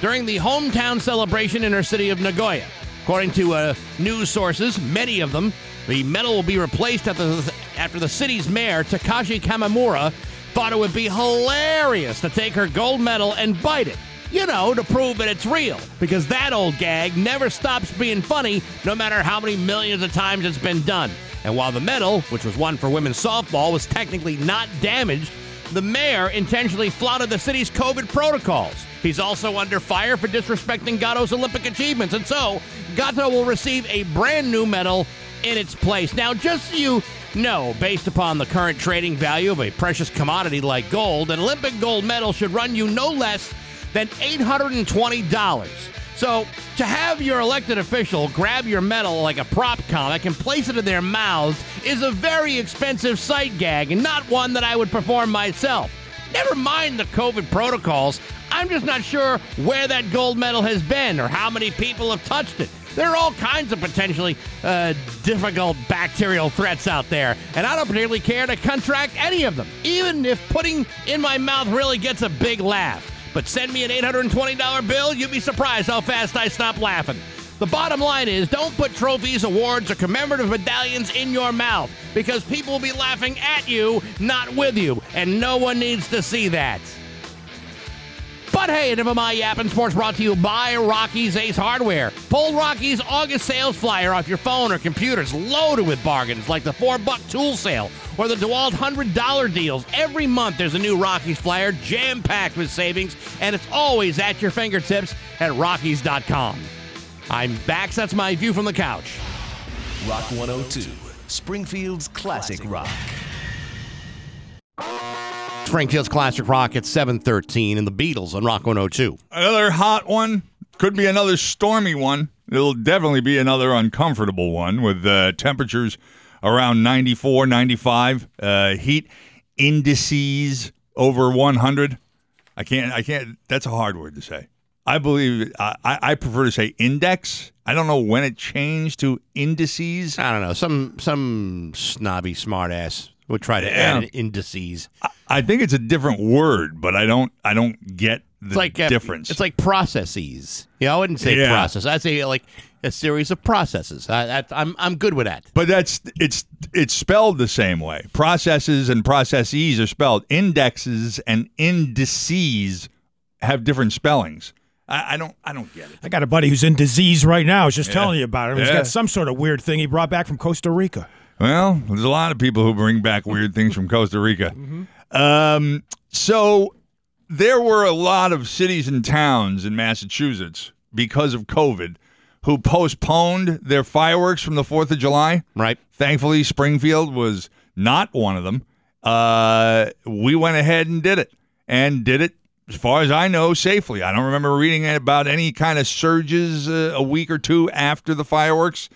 during the hometown celebration in her city of Nagoya. According to uh, news sources, many of them, the medal will be replaced at the, after the city's mayor, Takashi Kawamura, thought it would be hilarious to take her gold medal and bite it. You know, to prove that it's real. Because that old gag never stops being funny, no matter how many millions of times it's been done. And while the medal, which was won for women's softball, was technically not damaged, the mayor intentionally flouted the city's COVID protocols. He's also under fire for disrespecting Goto's Olympic achievements, and so Goto will receive a brand new medal in its place. Now, just so you know, based upon the current trading value of a precious commodity like gold, an Olympic gold medal should run you no less than $820. So, to have your elected official grab your medal like a prop comic and place it in their mouths is a very expensive sight gag and not one that I would perform myself. Never mind the COVID protocols, I'm just not sure where that gold medal has been or how many people have touched it. There are all kinds of potentially uh, difficult bacterial threats out there, and I don't particularly care to contract any of them, even if putting in my mouth really gets a big laugh. But send me an $820 bill, you'd be surprised how fast I stop laughing. The bottom line is don't put trophies, awards, or commemorative medallions in your mouth because people will be laughing at you, not with you, and no one needs to see that. But hey, enough of my yapping sports brought to you by Rocky's Ace Hardware. Pull Rocky's August sales flyer off your phone or computer. It's loaded with bargains like the four buck tool sale or the DeWalt $100 deals. Every month there's a new Rocky's flyer jam packed with savings, and it's always at your fingertips at Rockies.com. I'm back. That's my view from the couch. Rock 102, Springfield's classic rock. Springfield's Classic Rock at 713 and the Beatles on Rock 102. Another hot one. Could be another stormy one. It'll definitely be another uncomfortable one with uh, temperatures around 94, 95. Uh, heat indices over 100. I can't, I can't, that's a hard word to say. I believe, I, I prefer to say index. I don't know when it changed to indices. I don't know. Some some snobby smartass would try to Yeah. add indices. I think it's a different word, but I don't, I don't get the It's like uh, difference. It's like processes. Yeah, I wouldn't say Yeah. process. I'd say like a series of processes. I, that, I'm I'm good with that. But that's it's it's spelled the same way. Processes and processes are spelled. Indexes and indices have different spellings. I, I don't I don't get it. I got a buddy who's in disease right now. I was just Yeah. telling you about it. He's Yeah. got some sort of weird thing he brought back from Costa Rica. Well, there's a lot of people who bring back weird things from Costa Rica. Um, so there were a lot of cities and towns in Massachusetts because of COVID who postponed their fireworks from the 4th of July. Right. Thankfully, Springfield was not one of them. Uh, we went ahead and did it, and did it, as far as I know, safely. I don't remember reading about any kind of surges uh, a week or two after the fireworks.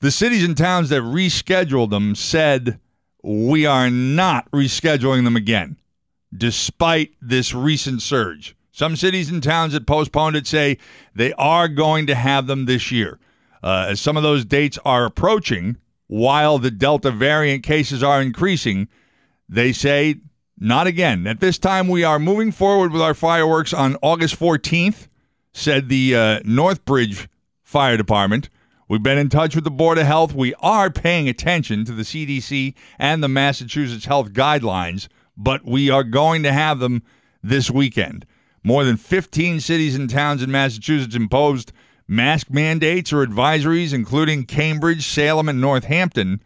The cities and towns that rescheduled them said, we are not rescheduling them again, despite this recent surge. Some cities and towns that postponed it say they are going to have them this year. Uh, as some of those dates are approaching, while the Delta variant cases are increasing, they say not again. At this time, we are moving forward with our fireworks on August 14th, said the uh, Northbridge Fire Department. We've been in touch with the Board of Health. We are paying attention to the CDC and the Massachusetts health guidelines, but we are going to have them this weekend. More than 15 cities and towns in Massachusetts imposed mask mandates or advisories, including Cambridge, Salem, and Northampton.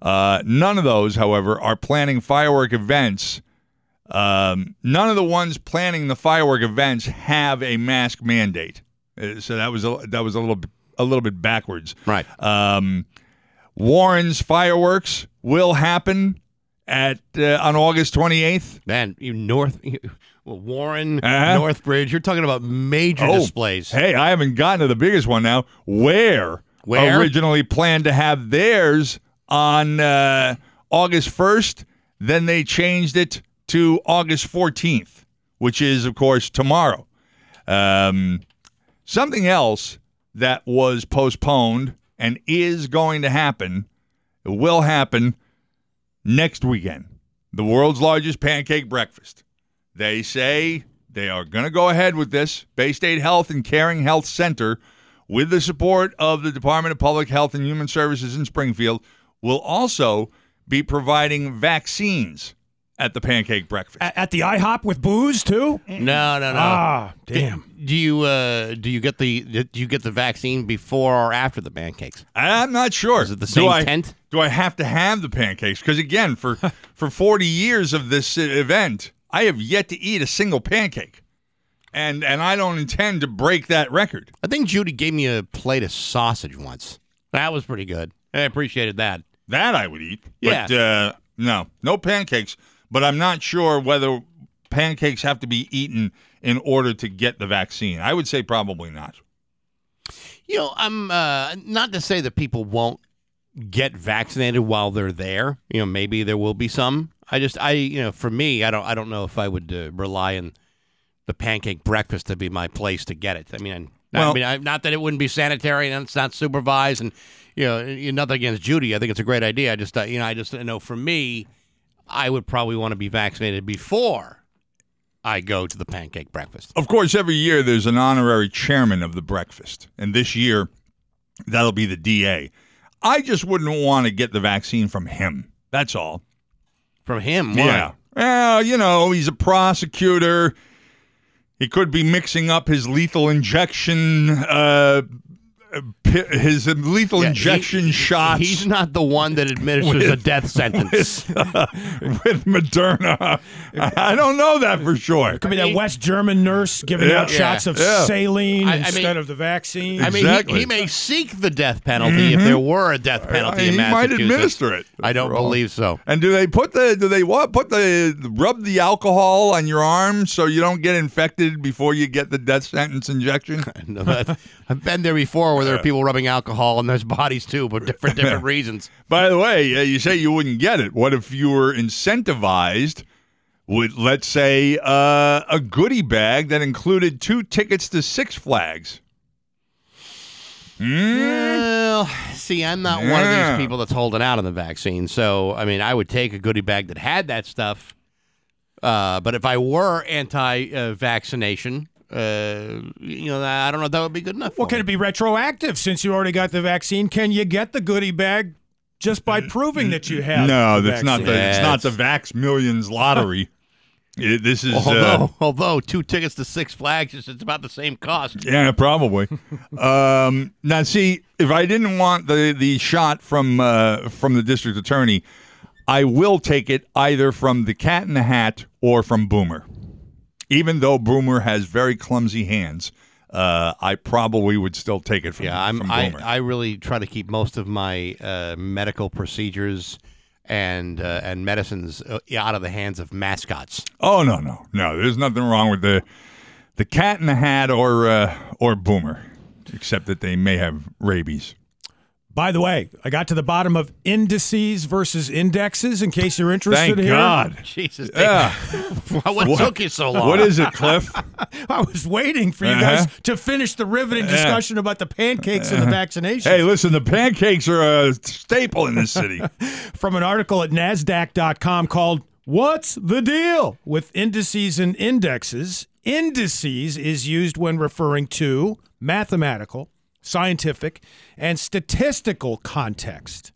Uh, none of those, however, are planning firework events. Um, none of the ones planning the firework events have a mask mandate. Uh, so that was a, that was a little a little bit backwards. Right. Um, Warren's fireworks will happen at uh, on August 28th. Man, you North well, Warren, Uh-huh. Northbridge. You're talking about major Oh, displays. Hey, I haven't gotten to the biggest one now. Where, Where? originally planned to have theirs on uh, August 1st, then they changed it to August 14th, which is, of course, tomorrow. Um, something else that was postponed and is going to happen, it will happen next weekend. The world's largest pancake breakfast. They say they are going to go ahead with this. Baystate Health and Caring Health Center, with the support of the Department of Public Health and Human Services in Springfield, will also be providing vaccines at the pancake breakfast. At, at the IHOP with booze too. No, no, no. Ah, damn. Do you uh, do you get the do you get the vaccine before or after the pancakes? I'm not sure. Is it the Do same I- tent? Do I have to have the pancakes? Because again, for for 40 years of this uh, event, I have yet to eat a single pancake, and and I don't intend to break that record. I think Judy gave me a plate of sausage once. That was pretty good. I appreciated that. That I would eat. Yeah. But uh, no, no pancakes. But I'm not sure whether pancakes have to be eaten in order to get the vaccine. I would say probably not. You know, I'm uh, not to say that people won't get vaccinated while they're there. You know, maybe there will be some. I just, I, you know, for me, I don't, I don't know if I would uh, rely on the pancake breakfast to be my place to get it. I mean, I Well- mean, I, not that it wouldn't be sanitary and it's not supervised, and you know, nothing against Judy. I think it's a great idea. I just, uh, you know, I just know for me, I would probably want to be vaccinated before I go to the pancake breakfast. Of course, every year there's an honorary chairman of the breakfast, and this year that'll be the DA. I just wouldn't want to get the vaccine from him. That's all. From him, why? Yeah. Well, you know, he's a prosecutor. He could be mixing up his lethal injection, uh, his lethal Yeah, injection he- shots. He's not the one that administers a death sentence. with, uh, with Moderna. I, I don't know that for sure. It Could be that West German nurse giving Yeah. out shots of Yeah. saline I- I mean- instead of the vaccine. I mean, Exactly. he, he may seek the death penalty if there were a death penalty in he might administer it. I don't believe so. And do they put the do they what put the rub the alcohol on your arm so you don't get infected before you get the death sentence injection? No, I've been there before where there are people rubbing alcohol in their bodies too, but different different reasons. By the way, uh, you say you wouldn't get it. What if you were incentivized with, let's say, uh, a goodie bag that included two tickets to Six Flags? Hmm? Well, see, I'm not one of Yeah. these people that's holding out on the vaccine. So, I mean, I would take a goodie bag that had that stuff. Uh, but if I were anti-vaccination, uh, you know, I don't know if that would be good enough. well, for can me. it be retroactive since you already got the vaccine? Can you get the goodie bag just by proving that you have? No, the that's not the vaccine? it's not the Vax Millions lottery. It- this is uh, Although, although two tickets to Six Flags is it's about the same cost. Yeah, probably. um, now, see, if I didn't want the the shot from uh, from the district attorney, I will take it either from the Cat in the Hat or from Boomer. Even though Boomer has very clumsy hands, uh, I probably would still take it from, Yeah, I'm. from I. I really try to keep most of my uh, medical procedures and uh, and medicines uh, out of the hands of mascots. oh no, no, no! There's nothing wrong with the the Cat in the Hat or uh, or Boomer, except that they may have rabies. By the way, I got to the bottom of indices versus indexes. In case you're interested Thank here, God. Jesus, Yeah. what, took you so long? What is it, Cliff? I was waiting for you Uh-huh. guys to finish the riveting discussion about the pancakes and the vaccination. Hey, listen, the pancakes are a staple in this city. from an article at NASDAQ.com called What's the Deal with Indices and Indexes? Indices is used when referring to mathematical, scientific, and statistical context.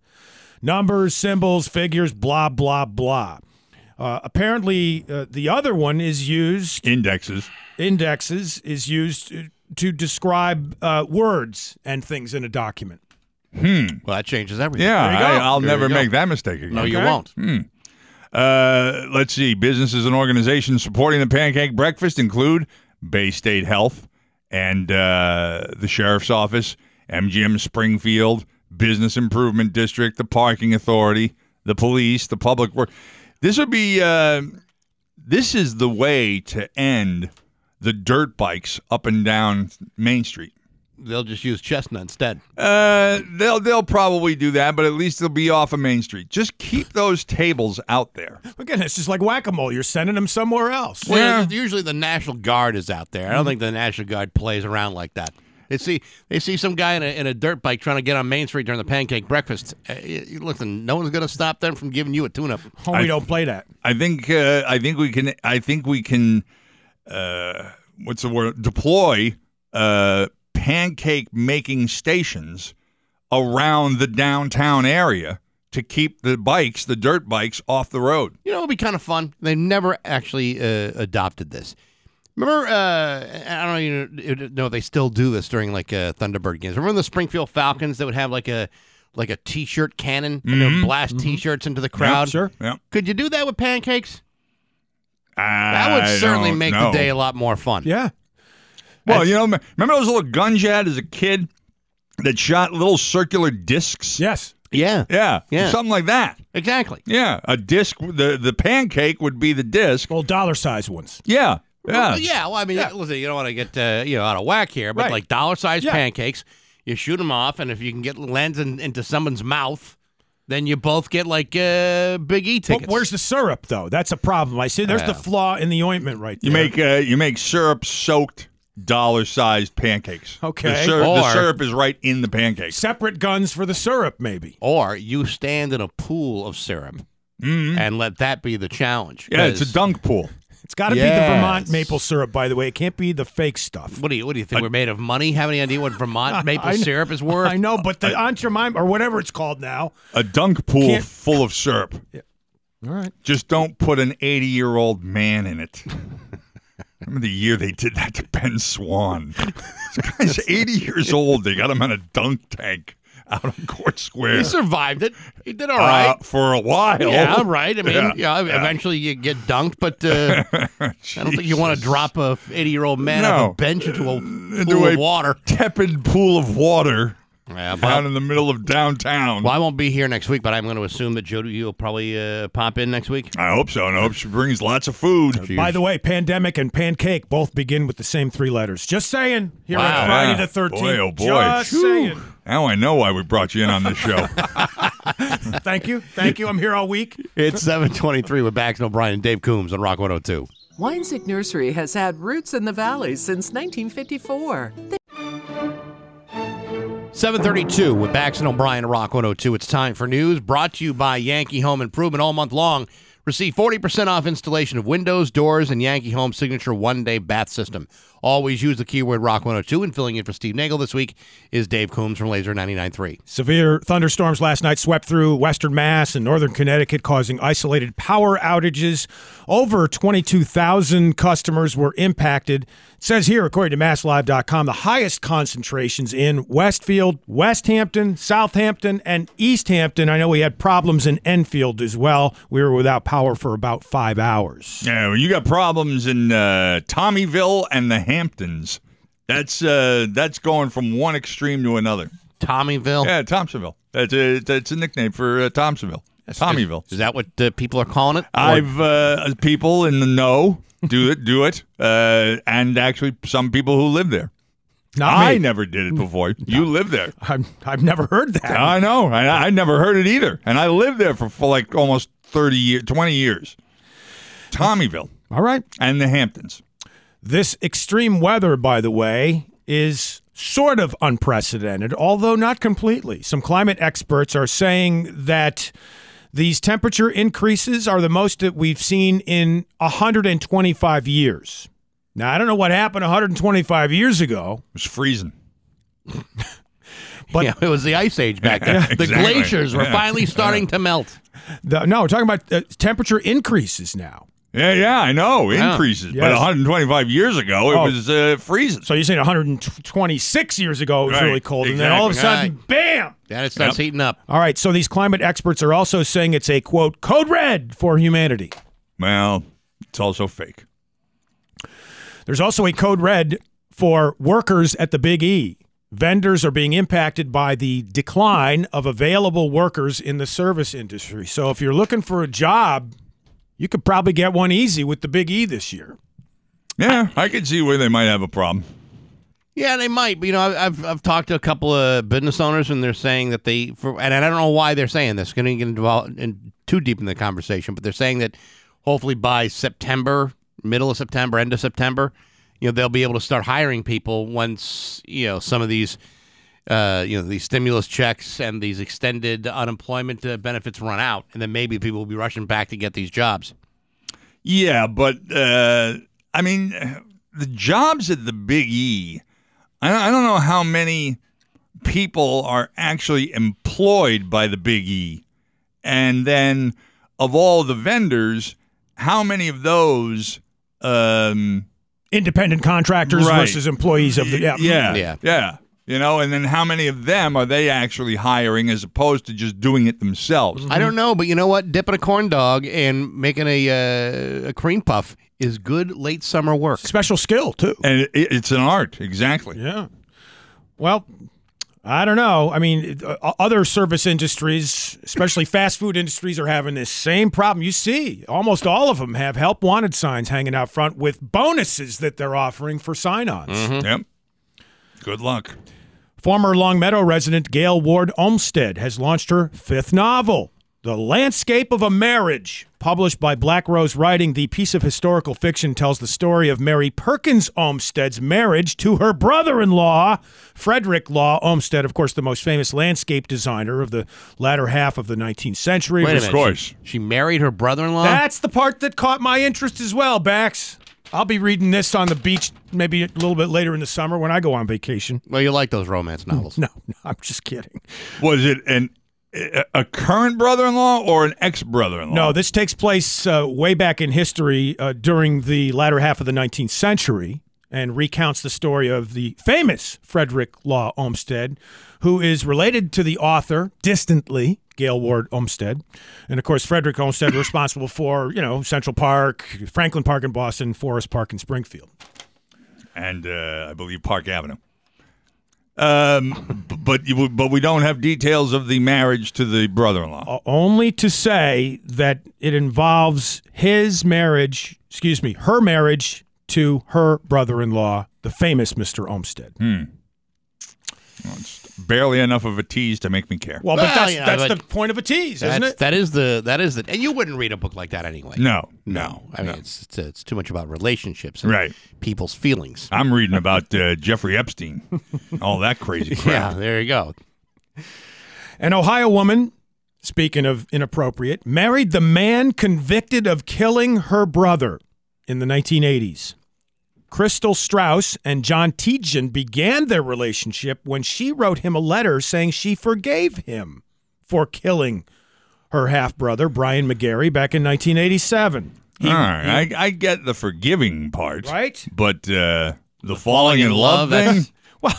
Numbers, symbols, figures, blah, blah, blah. Uh, apparently, uh, the other one is used, Indexes. indexes is used to, to describe uh, words and things in a document. Hmm. Well, that changes everything. Yeah, There. I, will There never make that mistake again. No, you Okay. won't. Uh, let's see. Businesses and organizations supporting the pancake breakfast include Baystate Health and uh, the Sheriff's Office, MGM Springfield, Business Improvement District, the Parking Authority, the police, the public work. This would be. Uh, this is the way to end the dirt bikes up and down Main Street. They'll just use chestnut instead. Uh, they'll they'll probably do that, but at least they'll be off of Main Street. Just keep those tables out there. Again, it's just like whack a mole. You're sending them somewhere else. Well, Yeah. usually the National Guard is out there. I don't think the National Guard plays around like that. They see they see some guy in a, in a dirt bike trying to get on Main Street during the pancake breakfast. Uh, y- y- listen, no one's going to stop them from giving you a tune-up. Oh, we don't play that. I think uh, I think we can I think we can uh, what's the word? Deploy uh, pancake making stations around the downtown area to keep the bikes, the dirt bikes, off the road. You know, it'd be kind of fun. They never actually uh, adopted this. Remember, uh, I don't even know if they still do this during like uh, Thunderbird games. Remember the Springfield Falcons that would have like a like a T-shirt cannon and they would blast T-shirts into the crowd. sure. Yeah, Could you do that with pancakes? That would certainly make know. the day a lot more fun. Yeah. Well, you know, remember those little guns you had as a kid that shot little circular discs? Yes. Yeah, Yeah, Yeah. something like that. exactly. Yeah, a disc. The the pancake would be the disc. Well, dollar size ones. Yeah, yeah. Well, yeah. Well, I mean, listen, you don't want to get uh, you know out of whack here, but Right. like dollar-sized Yeah. pancakes, you shoot them off, and if you can get lens in, into someone's mouth, then you both get like uh, Big E tickets. But where's the syrup, though? That's a problem. I see. There's Yeah. the flaw in the ointment right there. You make uh, you make syrup soaked dollar sized pancakes. Okay. the, syrup, the Or- syrup is right in the pancakes. separate guns for the syrup, maybe. or you stand in a pool of syrup and let that be the challenge. Mm-hmm. Yeah, it's a 'Cause- dunk pool. It's got to be the Yes. Vermont maple syrup, by the way. It can't be the fake stuff. What do you What do you think? we're made of money? Have any idea what Vermont maple I kn- syrup is worth? I know, but the Aunt Jemima, or whatever it's called now. A dunk pool Can't- full of syrup. All right. Just don't put an 80 year old man in it. Remember the year they did that to Ben Swan? This guy's 80 years old. They got him in a dunk tank out on Court Square. He survived it. He did all right. Uh, for a while. yeah, right. I mean, Yeah, yeah, eventually you get dunked, but uh, I don't think you want to drop a 80 year old man off No. a bench into a Into pool a of water. Tepid pool of water Yeah, out but, in the middle of downtown. well, I won't be here next week, but I'm going to assume that Jody will probably uh, pop in next week. I hope so. And I hope she brings lots of food. By the way, pandemic and pancake both begin with the same three letters. Just saying. Here Wow. on Friday Yeah. the 13th. Boy, oh, boy. Just Phew. saying. Now I know why we brought you in on this show. Thank you. Thank you. I'm here all week. It's 723 with Bax and O'Brien and Dave Coombs on Rock 102. Winesick Nursery has had roots in the valley since 1954. 732 with Bax and O'Brien Rock 102. It's time for news brought to you by Yankee Home Improvement all month long. Receive 40% off installation of windows, doors, and Yankee Home signature one day bath system. Always use the keyword Rock 102. And filling in for Steve Nagel this week is Dave Coombs from Lazer 99.3. Severe thunderstorms last night swept through western Mass and northern Connecticut, causing isolated power outages. Over 22,000 customers were impacted. It says here, according to MassLive.com, the highest concentrations in Westfield, Westhampton, Southampton, and Easthampton. I know we had problems in Enfield as well. We were without power for about five hours. yeah, well, you got problems in uh, Tommyville and the Hamptons. That's uh, that's going from one extreme to another. Tommyville. Yeah, Thompsonville. That's a that's a nickname for uh, Thompsonville. Tommyville. Is that what uh, people are calling it? Or- I've uh, people in the know do it, do it, uh, and actually some people who live there. Not I me. never did it before. You live there. I'm, I've never heard that. I know. I, I never heard it either, and I lived there for, for like almost thirty years, twenty years. Tommyville All right. and the Hamptons. This extreme weather, by the way, is sort of unprecedented, although not completely. Some climate experts are saying that these temperature increases are the most that we've seen in 125 years. Now, I don't know what happened 125 years ago, It was freezing. but yeah, it was the ice age back then. the exactly. glaciers were Yeah. finally starting to melt. the, no, we're talking about uh, temperature increases now. Yeah, yeah, I know Yeah. increases, but 125 years ago it Oh. was uh, freezing. So you're saying 126 years ago it was Right, really cold, and then all of a exactly. sudden, bam! Then it starts heating up. All right, so these climate experts are also saying it's a quote code red for humanity. Well, it's also fake. There's also a code red for workers at the Big E. Vendors are being impacted by the decline of available workers in the service industry. So if you're looking for a job, you could probably get one easy with the Big E this year. Yeah, I could see where they might have a problem. Yeah, they might. But, you know, I've, I've I've talked to a couple of business owners, and they're saying that they, for, and I don't know why they're saying this. Going to get involved in too deep in the conversation, but they're saying that hopefully by September, middle of September, end of September, you know, they'll be able to start hiring people once you know some of these, uh, you know, these stimulus checks and these extended unemployment uh, benefits run out, and then maybe people will be rushing back to get these jobs. Yeah, but uh, I mean, the jobs at the Big E. I don't, I don't know how many people are actually employed by the Big E, and then of all the vendors, how many of those? Um, Independent contractors Right. versus employees of the yeah. yeah, Yeah. yeah. You know, and then how many of them are they actually hiring as opposed to just doing it themselves? I don't know, but you know what? Dipping a corn dog and making a uh, a cream puff is good late summer work. Special skill too. And it, it's an art, exactly. Yeah. Well, I don't know. I mean, uh, other service industries, especially fast food industries, are having this same problem. You see, almost all of them have help wanted signs hanging out front with bonuses that they're offering for sign ons. Yep. Good luck. Former Longmeadow resident Gail Ward Olmsted has launched her fifth novel, The Landscape of a Marriage. Published by Black Rose Writing, the piece of historical fiction tells the story of Mary Perkins Olmsted's marriage to her brother in law, Frederick Law Olmsted, of course, the most famous landscape designer of the latter half of the 19th century. Wait a Of minute. course. She, she married her brother-in-law. That's the part that caught my interest as well, Bax. I'll be reading this on the beach maybe a little bit later in the summer when I go on vacation. well, you like those romance novels. No, no, I'm just kidding. Was it an a- a current brother-in-law or an ex-brother-in-law? No, this takes place uh, way back in history uh, during the latter half of the 19th century and recounts the story of the famous Frederick Law Olmsted, who is related to the author distantly, Gail Ward Olmsted. And of course, Frederick Olmsted responsible for, you know, Central Park, Franklin Park in Boston, Forest Park in Springfield. and uh, I believe Park Avenue. Um, but you, but we don't have details of the marriage to the brother-in-law. Uh, only to say that it involves his marriage, excuse me, her marriage to her brother-in-law, the famous Mr. Olmsted. Barely enough of a tease to make me care. Well, but Well, that's you know, that's but the point of a tease, isn't it? that is the that is the and you wouldn't read a book like that anyway. No, no. I mean, no. it's, it's it's too much about relationships, and Right. People's feelings. I'm reading about uh, Jeffrey Epstein, all that crazy crap. Yeah, there you go. An Ohio woman, speaking of inappropriate, married the man convicted of killing her brother in the 1980s. Crystal Strauss and John Tejan began their relationship when she wrote him a letter saying she forgave him for killing her half brother, Brian McGarry, back in 1987. He- all right, I, I get the forgiving part, Right? But uh, the falling in love thing. that's- Well,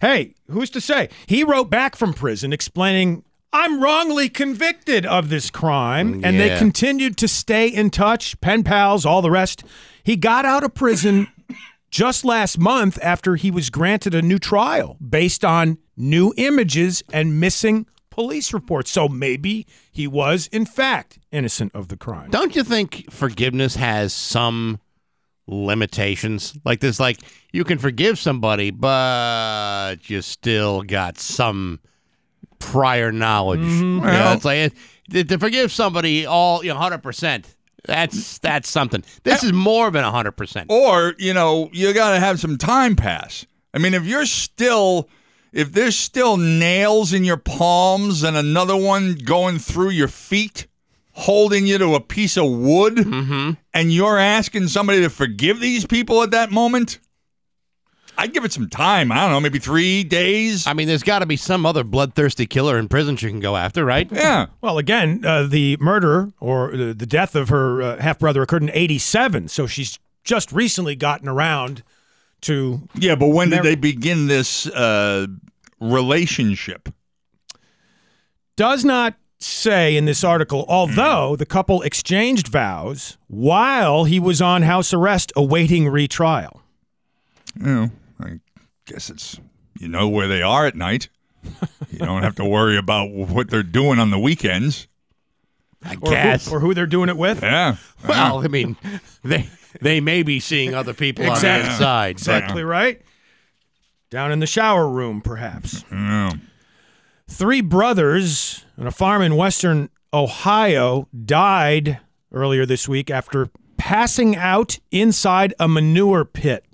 hey, who's to say? He wrote back from prison explaining, I'm wrongly convicted of this crime. Mm, and they continued to stay in touch, pen pals, all the rest. He got out of prison just last month after he was granted a new trial based on new images and missing police reports. So maybe he was, in fact, innocent of the crime. Don't you think forgiveness has some limitations? Like there's like you can forgive somebody, but you still got some prior knowledge. Mm-hmm. You know, it's like to, to forgive somebody all you know, hundred percent. That's that's something. This is more than hundred percent. Or, you know, you got to have some time pass. I mean, if you're still, if there's still nails in your palms and another one going through your feet, holding you to a piece of wood, mm-hmm. and you're asking somebody to forgive these people at that moment, I'd give it some time. I don't know, maybe three days. I mean, there's got to be some other bloodthirsty killer in prison she can go after, right? Yeah. Well, again, uh, the murder or the, the death of her uh, half brother occurred in 87. So she's just recently gotten around to. Yeah, but when did they begin this uh, relationship? Does not say in this article, although the couple exchanged vows while he was on house arrest awaiting retrial. You know, I guess it's you know where they are at night. You don't have to worry about what they're doing on the weekends. I Or guess. who, or who they're doing it with. Yeah. Uh-huh. well, I mean, they they may be seeing other people on Exactly. the inside. but- Exactly right. Down in the shower room, perhaps. Yeah. Three brothers on a farm in western Ohio died earlier this week after passing out inside a manure pit.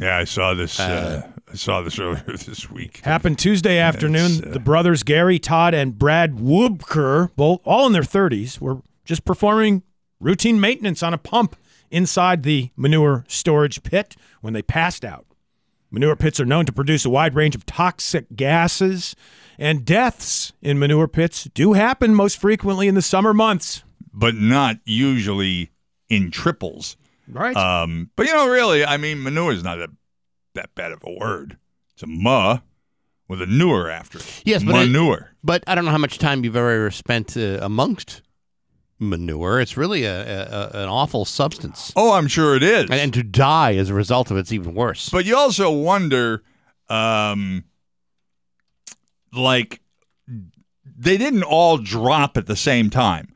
Yeah, I saw this. Uh, I saw this earlier this week. Happened Tuesday afternoon. uh, the brothers Gary, Todd, and Brad Wuebker, both all in their 30s, were just performing routine maintenance on a pump inside the manure storage pit when they passed out. Manure pits are known to produce a wide range of toxic gases, and deaths in manure pits do happen most frequently in the summer months. but not usually in triples. Right. Um, but you know, really, I mean, manure is not a, that bad of a word. It's a ma with a newer after it. Yes, but manure. But I don't know how much time you've ever spent uh, amongst manure. It's really a, a, a- an awful substance. Oh, I'm sure it is. And, and to die as a result of it's even worse. But you also wonder, um, like, they didn't all drop at the same time.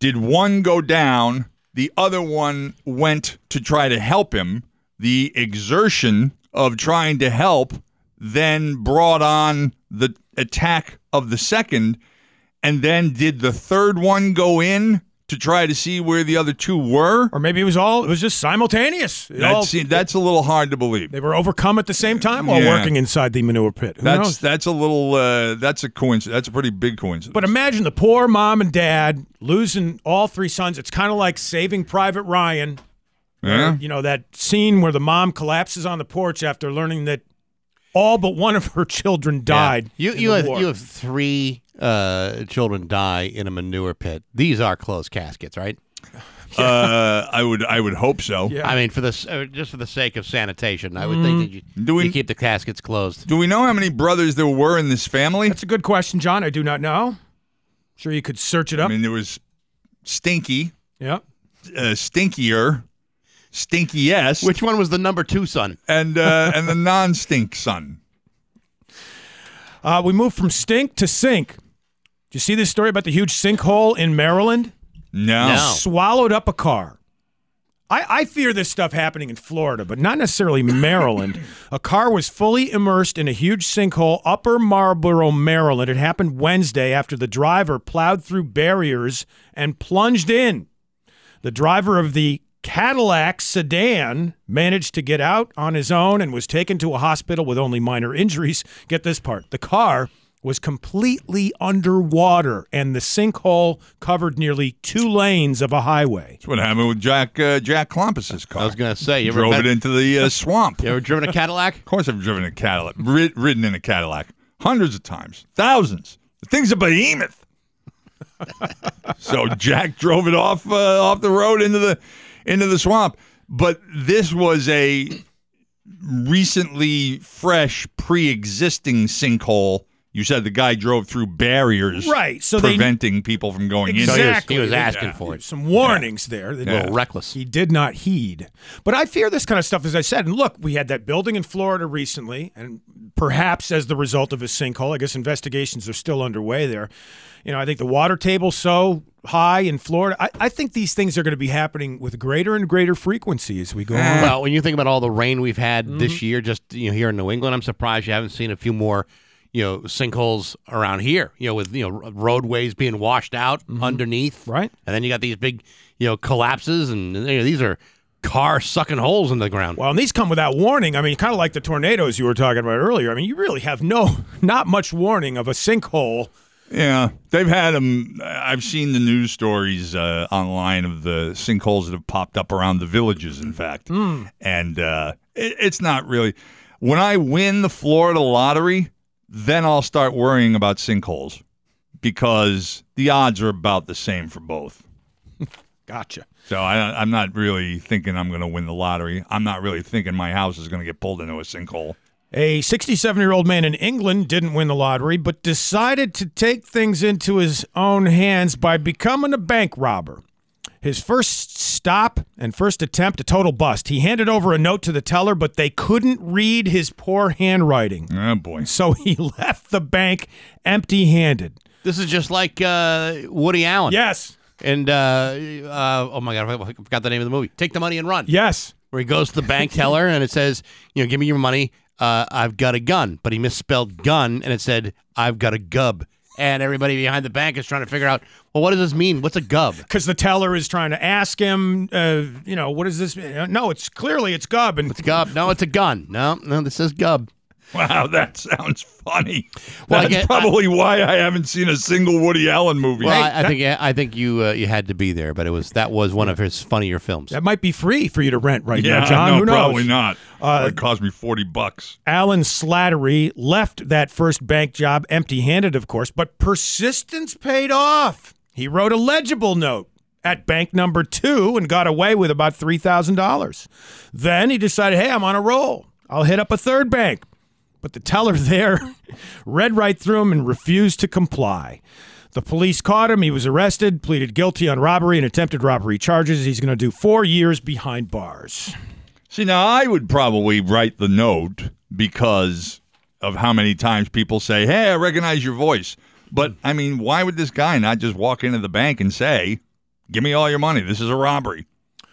Did one go down? The other one went to try to help him. The exertion of trying to help then brought on the attack of the second. And then did the third one go in to try to see where the other two were? Or maybe it was all it was just simultaneous. It all- That's, that's a little hard to believe. they were overcome at the same time while Yeah. working inside the manure pit. Who That's knows? that's a little uh, that's a coincidence. That's a pretty big coincidence. But imagine the poor mom and dad losing all three sons. It's kind of like Saving Private Ryan. yeah, You know that scene where the mom collapses on the porch after learning that all but one of her children died. You in you the have war. you have three uh, children die in a manure pit. These are closed caskets, right? uh, I would I would hope so. Yeah. I mean, for this uh, just for the sake of sanitation, I would think that you, Do we- you keep the caskets closed. Do we know how many brothers there were in this family? That's a good question, John. I do not know. Sure, you could search it up. I mean, there was Stinky, yeah. uh, Stinkier, Stinkiest, Which one was the number two son? and uh, and the non-stink son. Uh, we moved from stink to sink. Do you see this story about the huge sinkhole in Maryland? No. No. Swallowed up a car. I, I fear this stuff happening in Florida, but not necessarily Maryland. a car was fully immersed in a huge sinkhole, Upper Marlboro, Maryland. It happened Wednesday after the driver plowed through barriers and plunged in. The driver of the Cadillac sedan managed to get out on his own and was taken to a hospital with only minor injuries. Get this part the car was completely underwater, and the sinkhole covered nearly two lanes of a highway. That's what happened with Jack uh, Jack Klompus's car. I was gonna say, you ever drove been- it into the uh, swamp. You ever driven a Cadillac? Of course, I've driven a Cadillac, rid- ridden in a Cadillac hundreds of times, thousands. The thing's a behemoth. so Jack drove it off uh, off the road into the into the swamp. But this was a recently fresh, pre-existing sinkhole. You said the guy drove through barriers, Right, so they- preventing people from going in. So he was- Exactly. he was They- asking for it. Some warnings there. that A little reckless. He did not heed. But I fear this kind of stuff, as I said. And look, we had that building in Florida recently, and perhaps as the result of a sinkhole, I guess investigations are still underway there. You know, I think the water table's so high in Florida. I, I think these things are going to be happening with greater and greater frequency as we go on. Well, when you think about all the rain we've had Mm-hmm. this year, just you know, here in New England, I'm surprised you haven't seen a few more, you know, sinkholes around here. You know, with you know roadways being washed out underneath, Mm-hmm. Right. And then you got these big, you know, collapses, and you know, these are car sucking holes in the ground. Well, and these come without warning. I mean, kind of like the tornadoes you were talking about earlier. I mean, you really have no, not much warning of a sinkhole. Yeah, they've had them. I've seen the news stories uh, online of the sinkholes that have popped up around the villages. In fact, and uh, it, it's not really. When I win the Florida lottery, then I'll start worrying about sinkholes because the odds are about the same for both. Gotcha. So I, I'm not really thinking I'm going to win the lottery. I'm not really thinking my house is going to get pulled into a sinkhole. A 67 year old man in England didn't win the lottery, but decided to take things into his own hands by becoming a bank robber. His first stop and first attempt, a total bust. He handed over a note to the teller, but they couldn't read his poor handwriting. Oh boy! So he left the bank empty handed. This is just like uh, Woody Allen. Yes. And uh, uh, oh my god, I forgot the name of the movie. Take the money and run. Yes. Where he goes to the bank teller and it says, you know, give me your money. Uh, I've got a gun, but he misspelled gun and it said, I've got a gub. And everybody behind the bank is trying to figure out, well, what does this mean? What's a gub? Because the teller is trying to ask him, uh, you know, what does this mean? No, it's clearly it's gub. And It's gub. No, it's a gun. No, no, this says gub. Wow, that sounds funny. Well, That's get- probably why I haven't seen a single Woody Allen movie. Well, I, I think I think you uh, you had to be there, but it was that was one of his funnier films. That might be free for you to rent right yeah, now, John. no, Who knows? probably not. Uh, it cost me forty bucks. Alan Slattery left that first bank job empty handed, of course, but persistence paid off. He wrote a legible note at bank number two and got away with about $3,000. Then he decided, hey, I'm on a roll. I'll hit up a third bank. But the teller there read right through him and refused to comply. The police caught him. He was arrested, pleaded guilty on robbery and attempted robbery charges. He's going to do four years behind bars. See, now I would probably write the note because of how many times people say, "Hey, I recognize your voice." But I mean, why would this guy not just walk into the bank and say, "Give me all your money. This is a robbery."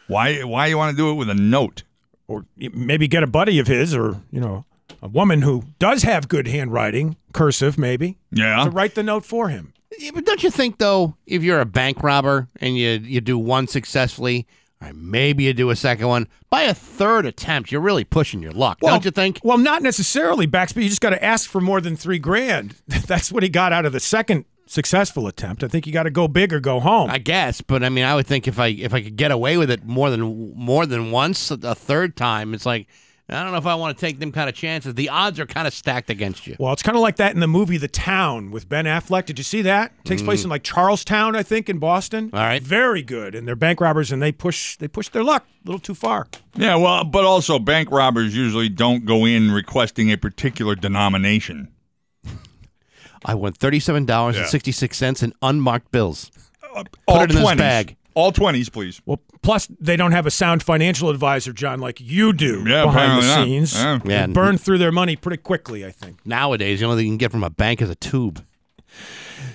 Why? Why you want to do it with a note? or maybe get a buddy of his or you know a woman who does have good handwriting cursive maybe Yeah. to write the note for him. Yeah, but don't you think though, if you're a bank robber and you you do one successfully, or maybe you do a second one, by a third attempt, you're really pushing your luck, don't you think? well not necessarily Baxby. You just got to ask for more than three grand. That's what he got out of the second successful attempt. I think you got to go big or go home. I guess, but I mean, I would think if I if I could get away with it more than more than once, a third time, it's like I don't know if I want to take them kind of chances. The odds are kind of stacked against you. well it's kind of like that in the movie the town with ben affleck did you see that takes place in like charlestown i think in boston Mm. All right. very good and they're bank robbers and they push they push their luck a little too far Yeah, well, but also bank robbers usually don't go in requesting a particular denomination. I won thirty-seven dollars and sixty-six cents in unmarked bills. All it in this bag. All twenties, please. Well, plus they don't have a sound financial advisor, John, like you do Yeah, behind the not. scenes. Yeah. They Yeah. burn through their money pretty quickly, I think. Nowadays, the only thing you can get from a bank is a tube.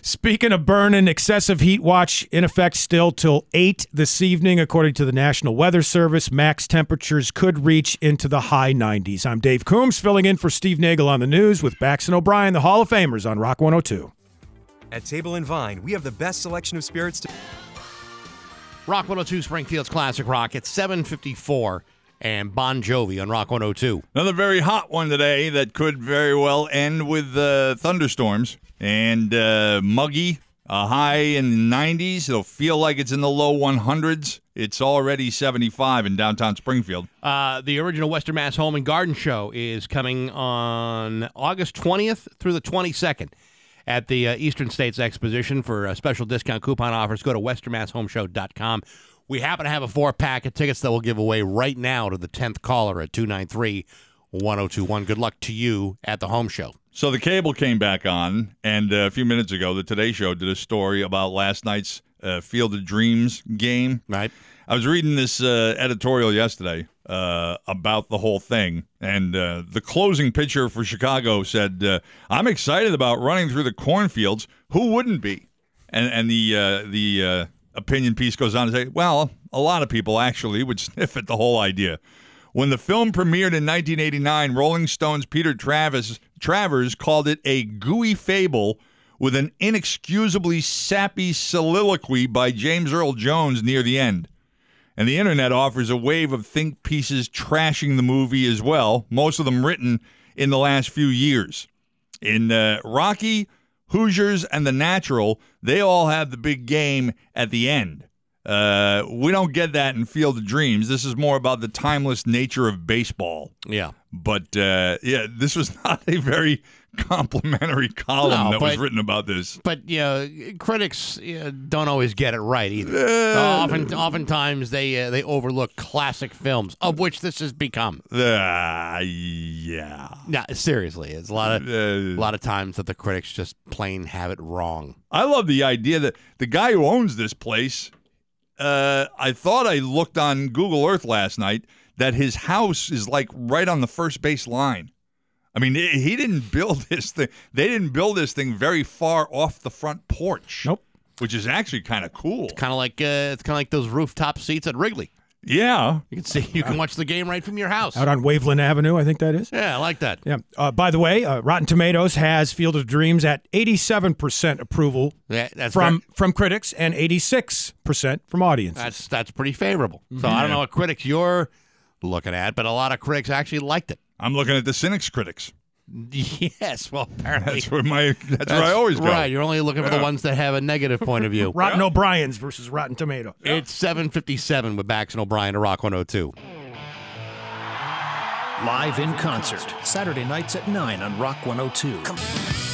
Speaking of burning, excessive heat watch in effect still till 8 this evening, according to the National Weather Service. Max temperatures could reach into the high 90s. I'm Dave Coombs, filling in for Steve Nagel on the news with Bax and O'Brien, the Hall of Famers on Rock 102. At Table and Vine, we have the best selection of spirits to. Rock 102 Springfield's Classic Rock at 754 and Bon Jovi on Rock 102. Another very hot one today that could very well end with uh, thunderstorms and uh, muggy. A high in the 90s. It'll feel like it's in the low 100s. It's already 75 in downtown Springfield. Uh, the original Western Mass Home and Garden Show is coming on August 20th through the 22nd at the uh, Eastern States Exposition for uh, special discount coupon offers. Go to westernmasshomeshow.com. We happen to have a four pack of tickets that we'll give away right now to the 10th caller at 293 1021. Good luck to you at the home show. So the cable came back on, and uh, a few minutes ago, the Today Show did a story about last night's uh, Field of Dreams game. Right. I was reading this uh, editorial yesterday uh, about the whole thing, and uh, the closing pitcher for Chicago said, uh, "I'm excited about running through the cornfields. Who wouldn't be?" And and the uh, the uh, opinion piece goes on to say, "Well, a lot of people actually would sniff at the whole idea." When the film premiered in 1989, Rolling Stone's Peter Travis Travers called it a gooey fable with an inexcusably sappy soliloquy by James Earl Jones near the end. And the internet offers a wave of think pieces trashing the movie as well, most of them written in the last few years. In uh, Rocky, Hoosiers, and The Natural, they all have the big game at the end. Uh, we don't get that in Field of Dreams. This is more about the timeless nature of baseball. Yeah. But uh, yeah, this was not a very complimentary column No, that was written about this. But you know, critics uh, don't always get it right either. Often, oftentimes they uh, they overlook classic films, of which this has become. Uh, yeah. No, seriously, it's a lot of Uh, a lot of times that the critics just plain have it wrong. I love the idea that the guy who owns this place. Uh, I thought I looked on Google Earth last night that his house is like right on the first base line. I mean, he he didn't build this thing. They didn't build this thing very far off the front porch. Nope. Which is actually kind of cool. Kind of like uh, it's kind of like those rooftop seats at Wrigley. Yeah. You can see you can watch the game right from your house. Out on Waveland Avenue, I think that is. Yeah, I like that. Yeah. Uh, by the way, uh, Rotten Tomatoes has Field of Dreams at 87% approval Yeah, that's from ver- from critics and 86% from audiences. that's that's pretty favorable. So I don't know what critics you're looking at, but a lot of critics actually liked it. I'm looking at the cynics critics. Yes, well, apparently That's where my. That's, where I always go. Right, you're only looking for the ones that have a negative point of view. Rotten O'Brien's versus Rotten Tomato. It's 7:57 with Bax and O'Brien to Rock 102. Live in concert, Saturday nights at 9 on Rock 102.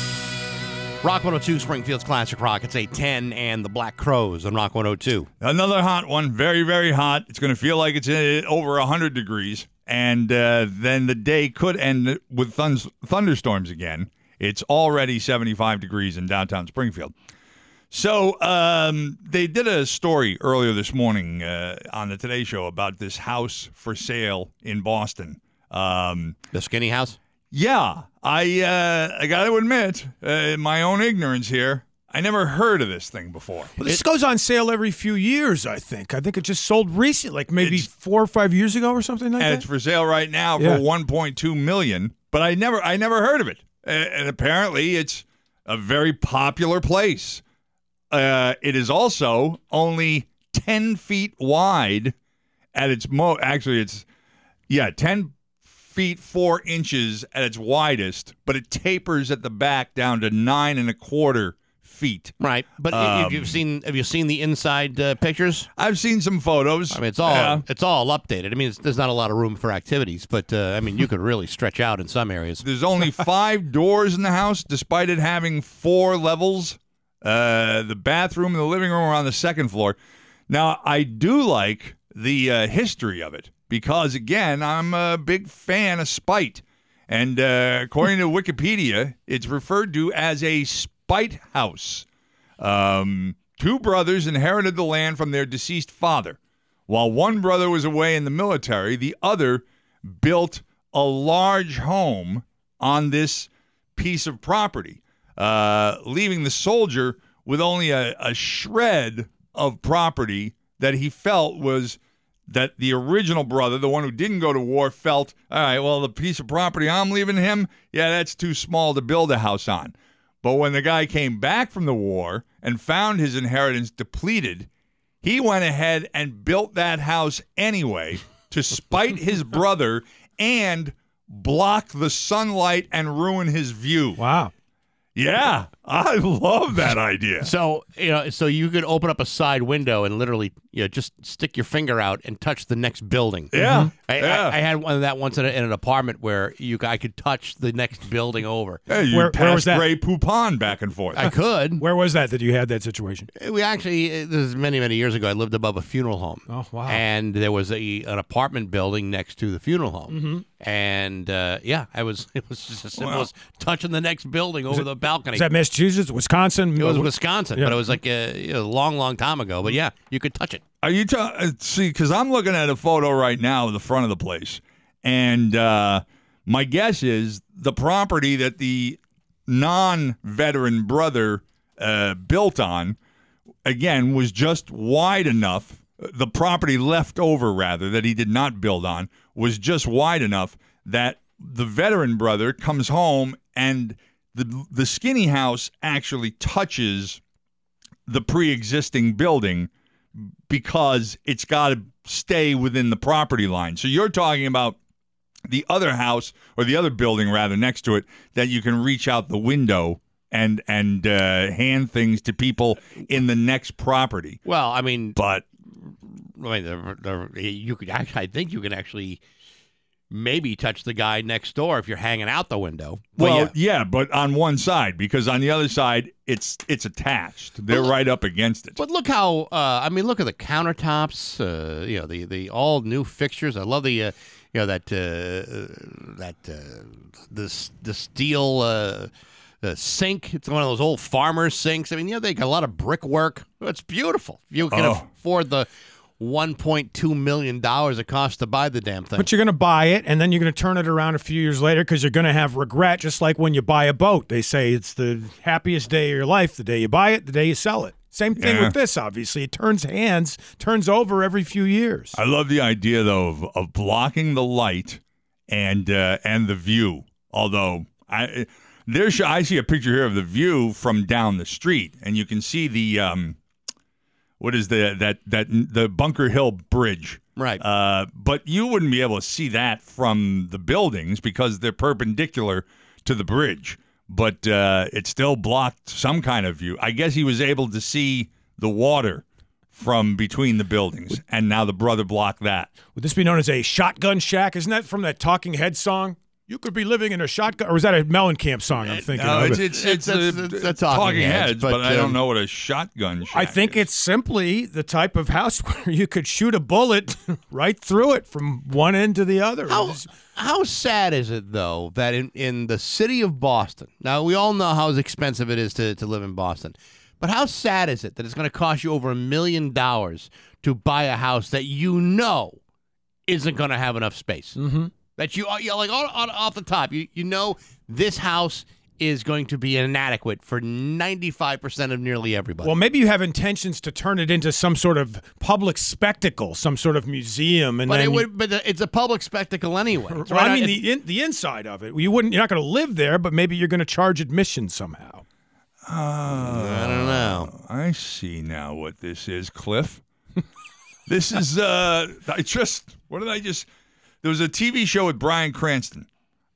Rock 102 Springfield's Classic Rock. It's 810 and the Black Crowes on Rock 102. Another hot one, very, very hot. It's going to feel like it's uh, over 100 degrees. And uh, then the day could end with thuns- thunderstorms again. It's already 75 degrees in downtown Springfield. So um, they did a story earlier this morning uh, on the Today Show about this house for sale in Boston. Um, The skinny house? yeah, I uh, I got to admit, uh, my own ignorance here. I never heard of this thing before. Well, this goes on sale every few years, I think. I think it just sold recently, like maybe four or five years ago or something like that. and that. it's for sale right now for 1.2 million. But I never, I never heard of it. And apparently, it's a very popular place. Uh, it is also only 10 feet wide at its mo. Actually, it's yeah, 10 feet four inches at its widest, but it tapers at the back down to nine and a quarter feet. Right. But Um, if you've seen have you seen the inside uh, pictures? I've seen some photos. I mean, it's all Yeah. it's all updated. I mean, it's, there's not a lot of room for activities, but uh, I mean, you could really stretch out in some areas. There's only five doors in the house, despite it having four levels. Uh, the bathroom and the living room are on the second floor. Now, I do like the uh, history of it because, again, I'm a big fan of spite. And uh, according to Wikipedia, it's referred to as a spite house. Um, two brothers inherited the land from their deceased father. While one brother was away in the military, the other built a large home on this piece of property, uh, leaving the soldier with only a, a shred of property that he felt was that the original brother, the one who didn't go to war, felt, all right, well, the piece of property I'm leaving him, yeah, that's too small to build a house on. But when the guy came back from the war and found his inheritance depleted, he went ahead and built that house anyway to spite his brother and block the sunlight and ruin his view. Wow. Yeah, I love that idea. So you know, so you could open up a side window and literally, you know, just stick your finger out and touch the next building. Yeah, I, yeah. I, I had one of that once in, a, in an apartment where you c- I could touch the next building over. Hey, you Where- where pass was that? Grey Poupon back and forth. I could. Where was that that you had that situation? We actually, uh, this is many, many years ago. I lived above a funeral home. Oh, wow. And there was a an apartment building next to the funeral home. Mm-hmm. And uh, yeah, I was it was just as simple Wow. as touching the next building over the balcony. Is that Massachusetts, Wisconsin? it was Uh, Wisconsin, Yeah. but it was like a, a long, long time ago. But yeah, you could touch it. Are you ta- uh, see? Because I'm looking at a photo right now of the front of the place, and uh, my guess is the property that the non-veteran brother uh, built on, again, was just wide enough. The property left over, rather, that he did not build on, was just wide enough that the veteran brother comes home and the the skinny house actually touches the pre-existing building because it's got to stay within the property line. So you're talking about the other house or the other building rather next to it that you can reach out the window and and uh, hand things to people in the next property. Well, I mean, But I mean, the, the, you could actually, I think you can actually maybe touch the guy next door if you're hanging out the window. But well, yeah. yeah. but on one side because on the other side it's it's attached. They're right up against it. But look how uh, I mean, look at the countertops. Uh, you know, the the all new fixtures. I love the uh, you know that uh, that uh, this the steel uh, uh, sink. It's one of those old farmers sinks. I mean, you know, they got a lot of brickwork. It's beautiful. You can Oh. afford the. One point two million dollars it costs to buy the damn thing. But you're going to buy it, and then you're going to turn it around a few years later because you're going to have regret, just like when you buy a boat. They say it's the happiest day of your life the day you buy it, the day you sell it. Same thing Yeah. with this, obviously. It turns hands, turns over every few years. I love the idea though of, of blocking the light and uh, and the view. Although I there's I see a picture here of the view from down the street, and you can see the um, what is the that that the Bunker Hill Bridge. Right. Uh, but you wouldn't be able to see that from the buildings because they're perpendicular to the bridge, but uh, it still blocked some kind of view. I guess he was able to see the water from between the buildings, and now the brother blocked that. Would this be known as a shotgun shack? Isn't that from that Talking Head song? You could be living in a shotgun, or is that a Mellencamp song? I'm thinking. No, of? it's it's, it's, It's- uh, it's- it's Talking Heads, but, but, I don't um, know what a shotgun. Shack I think is. it's simply the type of house where you could shoot a bullet right through it from one end to the other. How, how sad is it though that in, in the city of Boston, now we all know how expensive it is to, to live in Boston, but how sad is it that it's going to cost you over a million dollars to buy a house that you know isn't going to have enough space? Mm-hmm. That you are you're like on, on, off the top, you you know this house is going to be inadequate for ninety five percent of nearly everybody. Well, maybe you have intentions to turn it into some sort of public spectacle, some sort of museum, and but then it you- would, but the, it's a public spectacle anyway. It's Well, I mean the in, the inside of it. You wouldn't. You're not going to live there, but maybe you're going to charge admission somehow. I don't know. I see now what this is, Cliff. this is uh I just what did I just there was a TV show with Bryan Cranston.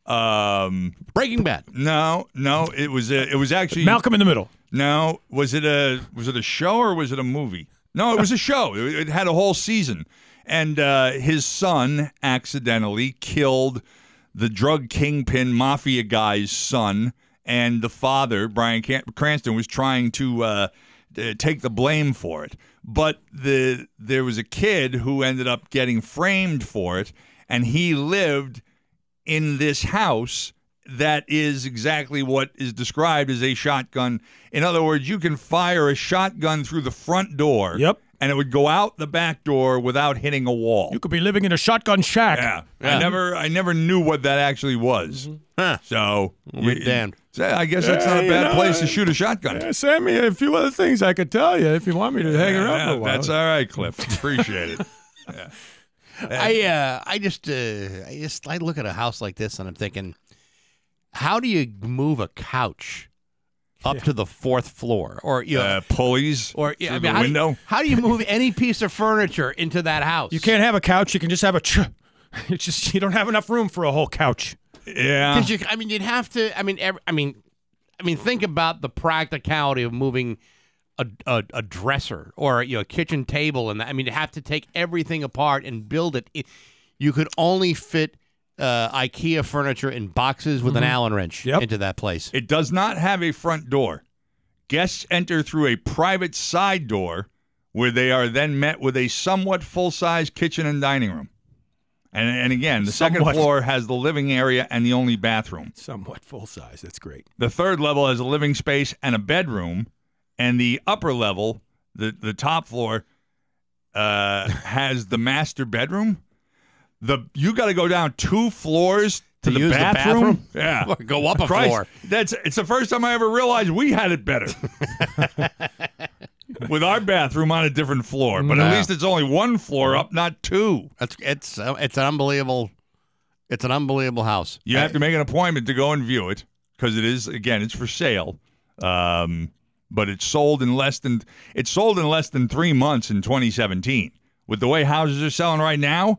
Um Breaking Bad. no, no, it was a, it was actually Malcolm in the Middle. No, was it a was it a show or was it a movie? No, it was a show. It, it had a whole season, and uh, his son accidentally killed the drug kingpin mafia guy's son, and the father, Bryan Can- Cranston, was trying to uh, uh, take the blame for it. But the there was a kid who ended up getting framed for it, and he lived in this house that is exactly what is described as a shotgun. In other words, you can fire a shotgun through the front door. Yep. And it would go out the back door without hitting a wall. You could be living in a shotgun shack. yeah. Yeah. I never I never knew what that actually was. Mm-hmm. Huh. So Well, be damned. so I guess that's not a bad you know, place to uh, shoot a shotgun. Yeah, send me a few other things I could tell you if you want me to hang around Yeah, for a while. That's all right, Cliff. Appreciate it. I uh, I just uh, I just I look at a house like this and I'm thinking, how do you move a couch up to the fourth floor, or you know, Uh, pulleys or yeah, I mean, how do you- window. how do you move any piece of furniture into that house? You can't have a couch. You can just have a. Ch- it's just you don't have enough room for a whole couch. yeah. you. I mean, you'd have to. I mean, every, I mean, I mean, think about the practicality of moving. A, a, a dresser or you know a kitchen table and that. I mean you have to take everything apart and build it. it you could only fit uh, IKEA furniture in boxes with an Allen wrench Yep. into that place. It does not have a front door. Guests enter through a private side door where they are then met with a somewhat full size kitchen and dining room. And, and again, the second floor has the living area and the only bathroom. Somewhat full size. That's great. The third level has a living space and a bedroom. And the upper level, the, the top floor, uh, has the master bedroom. The you got to go down two floors to, To the, use the bathroom. bathroom? Yeah, go up a Christ, floor. That's it's the first time I ever realized we had it better. With our bathroom on a different floor, but at least it's only one floor up, not two. That's it's uh, it's an unbelievable, it's an unbelievable house. You have to make an appointment to go and view it because it is again it's for sale. Um, but it's sold in less than it's sold in less than three months in 2017. With the way houses are selling right now,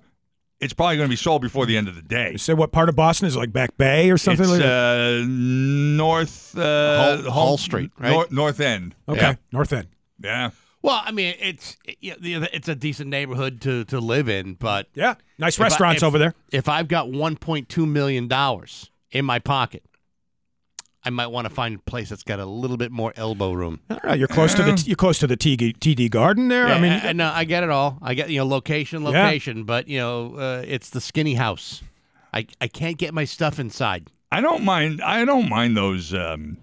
it's probably going to be sold before the end of the day. You say what part of Boston is it, like Back Bay or something it's like that? uh, north uh, Hull- Hull Street, right? North, north End. Okay, yeah. North End. Yeah. Well, I mean, it's it, you know, it's a decent neighborhood to to live in, but Yeah, nice if I- restaurants if- over there. If I've got 1.2 million dollars in my pocket, I might want to find a place that's got a little bit more elbow room. All right, you're close to the you're close to the TD, TD Garden there. I mean, I, no, I get it all. I get you know location, Yeah. location, but you know uh, it's the skinny house. I I can't get my stuff inside. I don't mind. I don't mind those um,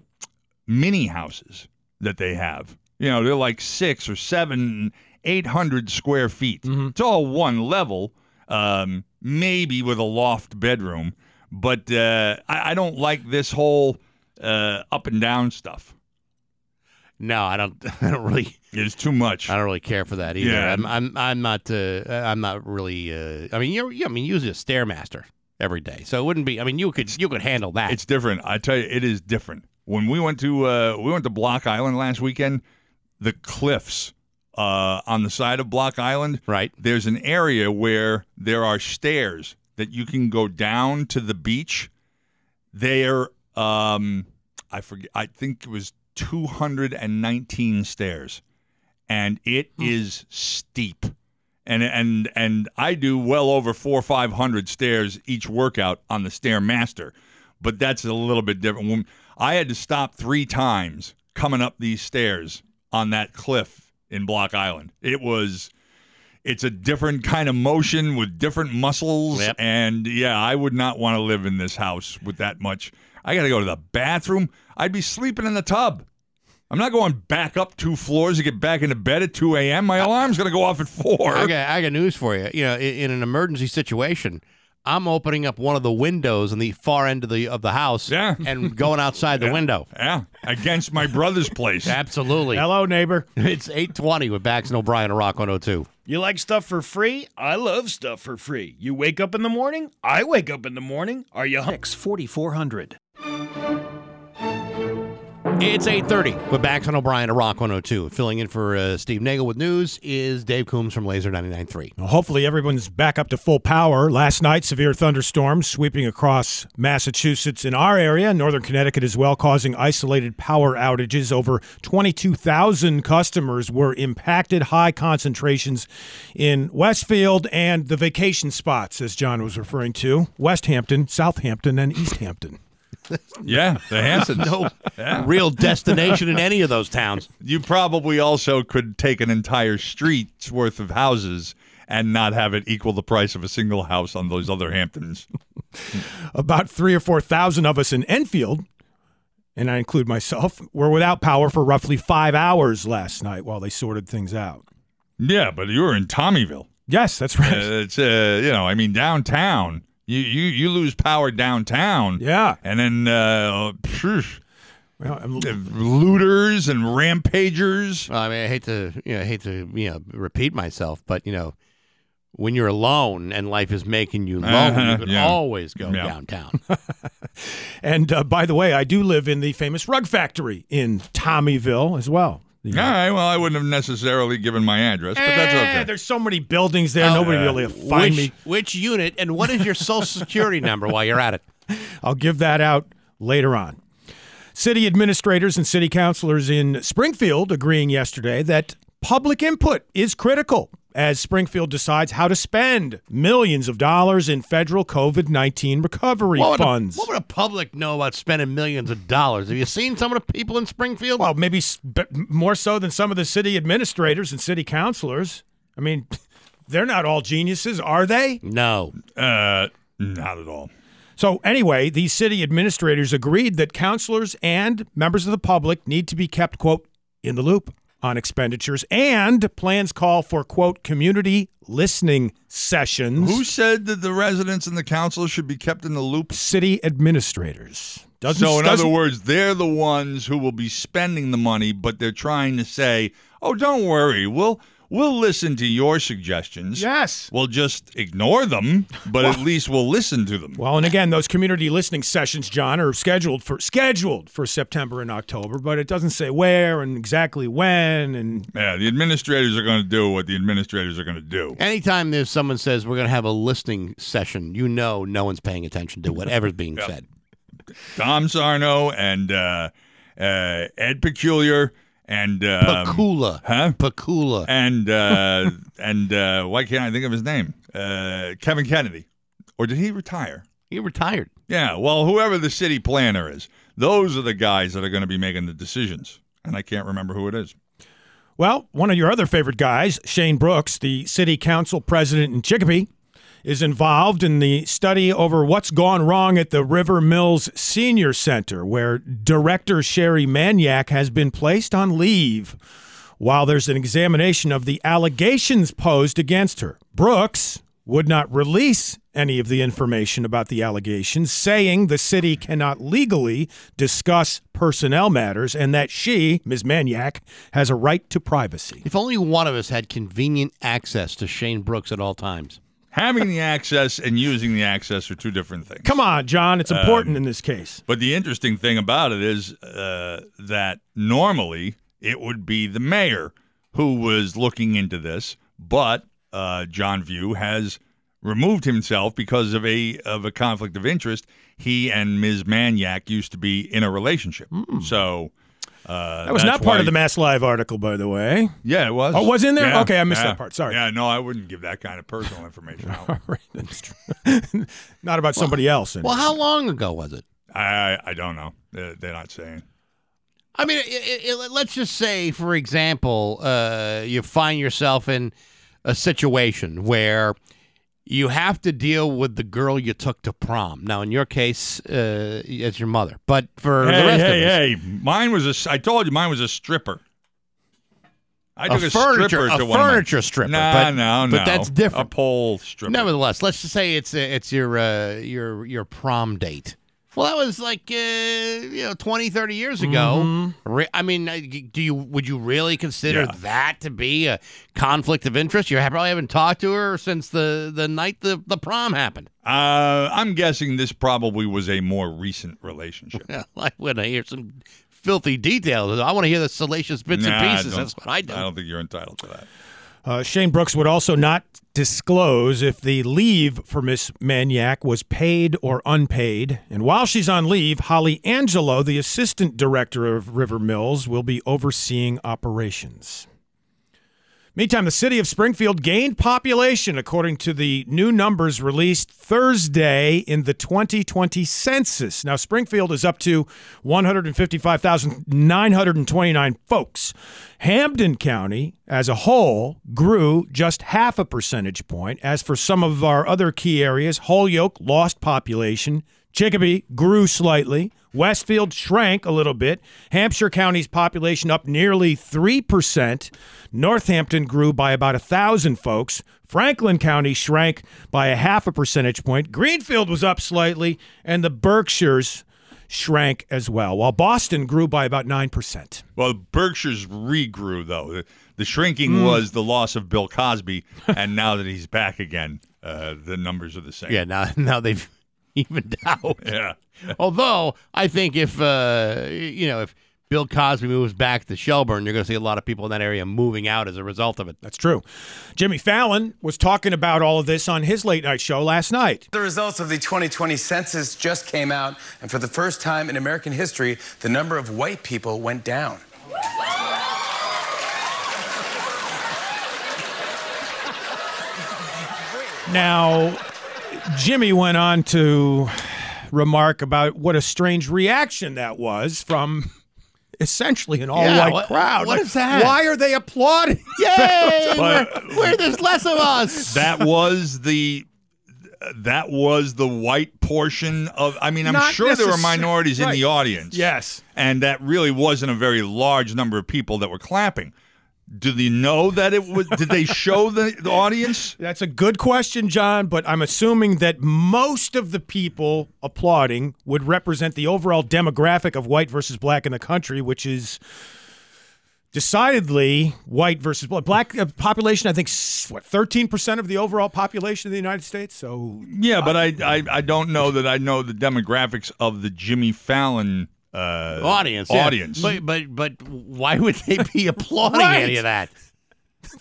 mini houses that they have. You know, they're like six or seven, eight hundred square feet. It's all one level, um, maybe with a loft bedroom. But uh, I, I don't like this whole uh, up and down stuff. No, I don't. I don't really. It's too much. I don't really care for that either. Yeah. I'm, I'm, I'm not. Uh, I'm not really. Uh, I mean, you're. I mean, usually a stairmaster every day, so it wouldn't be. I mean, you could. You could handle that. It's different. I tell you, it is different. When we went to uh, we went to Block Island last weekend, the cliffs uh, on the side of Block Island, right. There's an area where there are stairs that you can go down to the beach. They are um, I forget. I think it was 219 stairs, and it is steep. And and and I do well over four or five hundred stairs each workout on the stairmaster, but that's a little bit different. When I had to stop three times coming up these stairs on that cliff in Block Island. It was it's a different kind of motion with different muscles Yep. and yeah i would not want to live in this house with that much i gotta go to the bathroom i'd be sleeping in the tub i'm not going back up two floors to get back into bed at 2 a.m my alarm's gonna go off at 4 I got, I got news for you. You know, in, in an emergency situation, I'm opening up one of the windows on the far end of the of the house Yeah. and going outside the window. yeah against my brother's place Absolutely. Hello, neighbor. It's 820 with Bax and O'Brien and Rock 102. You like stuff for free? I love stuff for free. You wake up in the morning? I wake up in the morning. Are you hungry? X 4400. It's 8.30 with Bax and O'Brien and Rock 102. Filling in for uh, Steve Nagel with news is Dave Coombs from Lazer 99.3. Well, hopefully, everyone's back up to full power. Last night, severe thunderstorms sweeping across Massachusetts in our area, northern Connecticut as well, causing isolated power outages. Over 22,000 customers were impacted. High concentrations in Westfield and the vacation spots, as John was referring to Westhampton, Southampton, and Easthampton. Yeah the hansons No real destination in any of those towns. you probably also could take an entire street's worth of houses and not have it equal the price of a single house on those other hamptons About three or 4,000 of us in Enfield, and I include myself, were without power for roughly five hours last night while they sorted things out. yeah but you were in tommyville Yes, that's right. Uh, it's uh, you know, I mean, downtown. You you you lose power downtown. Yeah. and then uh, phew, Well, I'm- looters and rampagers. Well, I mean, I hate to, you know, I hate to, you know, repeat myself, but you know, when you're alone and life is making you lonely, Uh-huh, you can yeah. always go Yeah. downtown. And uh, by the way, I do live in the famous rug factory in Tommyville as well. All right. Well, I wouldn't have necessarily given my address, but that's Eh, okay. There's so many buildings there. Nobody really will find which, me. which unit and what is your social security number while you're at it? I'll give that out later on. City administrators and city councilors in Springfield agreeing yesterday that public input is critical as Springfield decides how to spend millions of dollars in federal COVID 19 recovery What funds. what would the public know about spending millions of dollars? Have you seen some of the people in Springfield? Well, maybe s- b- more so than some of the city administrators and city councilors. I mean, they're not all geniuses, are they? no. Uh, not at all. So, anyway, these city administrators agreed that councilors and members of the public need to be kept, quote, in the loop on expenditures, and plans call for, quote, community listening sessions. Who said that the residents and the council should be kept in the loop? city administrators? Doesn't, So, in other words, they're the ones who will be spending the money, but they're trying to say, "Oh, don't worry, we'll we'll listen to your suggestions. yes. We'll just ignore them, but at least we'll listen to them." Well, and again, those community listening sessions, John, are scheduled for scheduled for September and October, but it doesn't say where and exactly when. And Yeah, the administrators are going to do what the administrators are going to do. Anytime there's someone says we're going to have a listening session, you know no one's paying attention to whatever's being said. Tom Sarno and uh, uh, Ed Peculiar and um, Pikula. huh? Pikula. and uh, and uh, why can't I think of his name? Uh, Kevin Kennedy, or did he retire? He retired. Yeah, well, whoever the city planner is, those are the guys that are going to be making the decisions, and I can't remember who it is. Well, one of your other favorite guys, Shane Brooks, the city council president in Chicopee, is involved in the study over what's gone wrong at the River Mills Senior Center, where director Sherry Maniac has been placed on leave while there's an examination of the allegations posed against her. Brooks would not release any of the information about the allegations, saying the city cannot legally discuss personnel matters and that she, Ms. Maniac, has a right to privacy. If only one of us had convenient access to Shane Brooks at all times. Having the access and using the access are two different things. Come on, John, it's important in this case. But the interesting thing about it is uh, that normally it would be the mayor who was looking into this, but uh, John Vieau has removed himself because of a of a conflict of interest. He and Ms. Maniac used to be in a relationship, so. Uh, That was not part of the Mass Live article, by the way. Yeah, it was. Oh, it was in there? Yeah, Okay, I missed yeah. that part. Sorry. Yeah, no, I wouldn't give that kind of personal information out. That's true. not about somebody else. Well, how long ago was it? I I don't know. They're, they're not saying. I mean, it, it, it- let's just say, for example, uh, you find yourself in a situation where you have to deal with the girl you took to prom. Now, in your case, uh, it's your mother, but for the hey, rest hey, of us, hey! Mine was a. I told you, mine was a stripper. I took a, furniture- stripper a to one of my- furniture stripper, Nah, but- no, but that's different. A pole stripper. nevertheless, let's just say it's uh it's your uh, your your prom date. Well, that was like uh, you know 20, 30 years ago. Re- I mean, do you would you really consider Yeah. that to be a conflict of interest? You probably haven't talked to her since the the night the the prom happened. Uh, I'm guessing this probably was a more recent relationship. Yeah, I want to hear some filthy details. I want to hear the salacious bits Nah, and pieces. That's what I do. I don't think you're entitled to that. Uh, Shane Brooks would also not disclose if the leave for Miss Maniac was paid or unpaid. And while she's on leave, Holly Angelo, the assistant director of River Mills, will be overseeing operations. Meantime, the city of Springfield gained population according to the new numbers released Thursday in the 2020 census. Now, Springfield is up to 155,929 folks. Hampden County as a whole grew just half a percentage point. As for some of our other key areas, Holyoke lost population, Chicopee grew slightly. Westfield shrank a little bit. Hampshire County's population up nearly 3%. Northampton grew by about a 1,000 folks. Franklin County shrank by a half a percentage point. Greenfield was up slightly, and the Berkshires shrank as well, while Boston grew by about 9%. Well, Berkshire's regrew though. The, the shrinking. Mm. was the loss of Bill Cosby, and now that he's back again, uh, the numbers are the same. Yeah, now now they've evened out. Yeah. Although I think if uh, you know if Bill Cosby moves back to Shelburne, you're going to see a lot of people in that area moving out as a result of it. That's true. Jimmy Fallon was talking about all of this on his late night show last night. The results of the 2020 census just came out, and for the first time in American history, the number of white people went down. Now, Jimmy went on to remark about what a strange reaction that was from essentially an all Yeah, white what- crowd. what Like, is that? Why are they applauding? Yay! But- we're, we're- there's less of us. that was the that was the white portion of i mean i'm Not sure there were necessar- minorities in the audience Yes. and that really wasn't a very large number of people that were clapping do they know that it was did they show the, the audience That's a good question, John, but I'm assuming that most of the people applauding would represent the overall demographic of white versus black in the country, which is decidedly white versus black. Black uh, population, I think, what, 13% of the overall population of the United States? So, yeah but I, I i don't know that i know the demographics of the jimmy fallon uh audience, yeah. audience But but but why would they be applauding Right. any of that?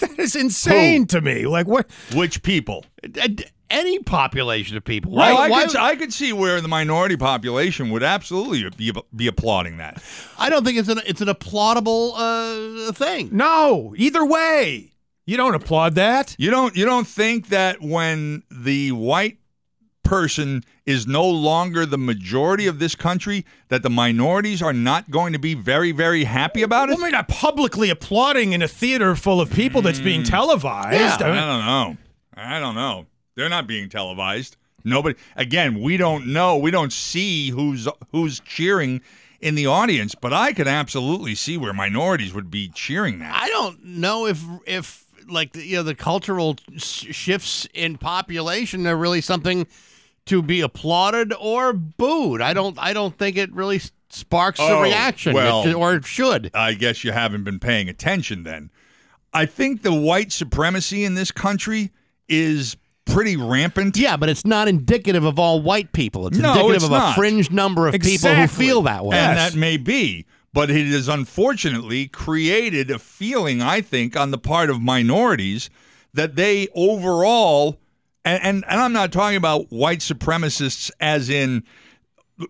that is insane to me. Like, what? which people Uh, Any population of people. Well, I, why- could, I could see where the minority population would absolutely be, be applauding that. I don't think it's an it's an applaudable uh, thing. No, either way. You don't applaud that. You don't you don't think that when the white person is no longer the majority of this country that the minorities are not going to be very very happy about it? Well, I mean, not publicly applauding in a theater full of people that's being hmm. televised. Yeah, I I don't know. I don't know. They're not being televised. Nobody. Again, we don't know. We don't see who's who's cheering in the audience. But I could absolutely see where minorities would be cheering that. I don't know if if like the, you know the cultural sh- shifts in population are really something to be applauded or booed. I don't I don't think it really sparks a Oh, reaction well, It- or it should. I guess you haven't been paying attention then. I think the white supremacy in this country is pretty rampant. Yeah, but it's not indicative of all white people. It's No, indicative it's of not. a fringe number of people who feel that way. And that may be. But it has unfortunately created a feeling, I think, on the part of minorities that they overall and, and and I'm not talking about white supremacists as in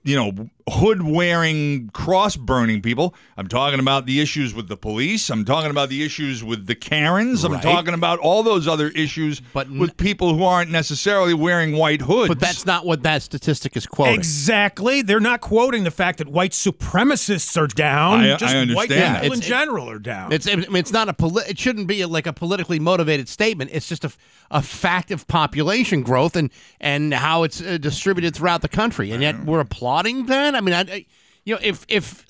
you know hood wearing cross burning people i'm talking about the issues with the police i'm talking about the issues with the karens i'm Right. talking about all those other issues But n- with people who aren't necessarily wearing white hoods But that's not what that statistic is quoting. Exactly. They're not quoting the fact that white supremacists are down. I- I just understand white that. people in It's- general are down. It's I mean, it's not a poli- it shouldn't be like a politically motivated statement. It's just a, a fact of population growth and and how it's uh, distributed throughout the country. And yet we're applauding that. I mean, I, I- you know, if if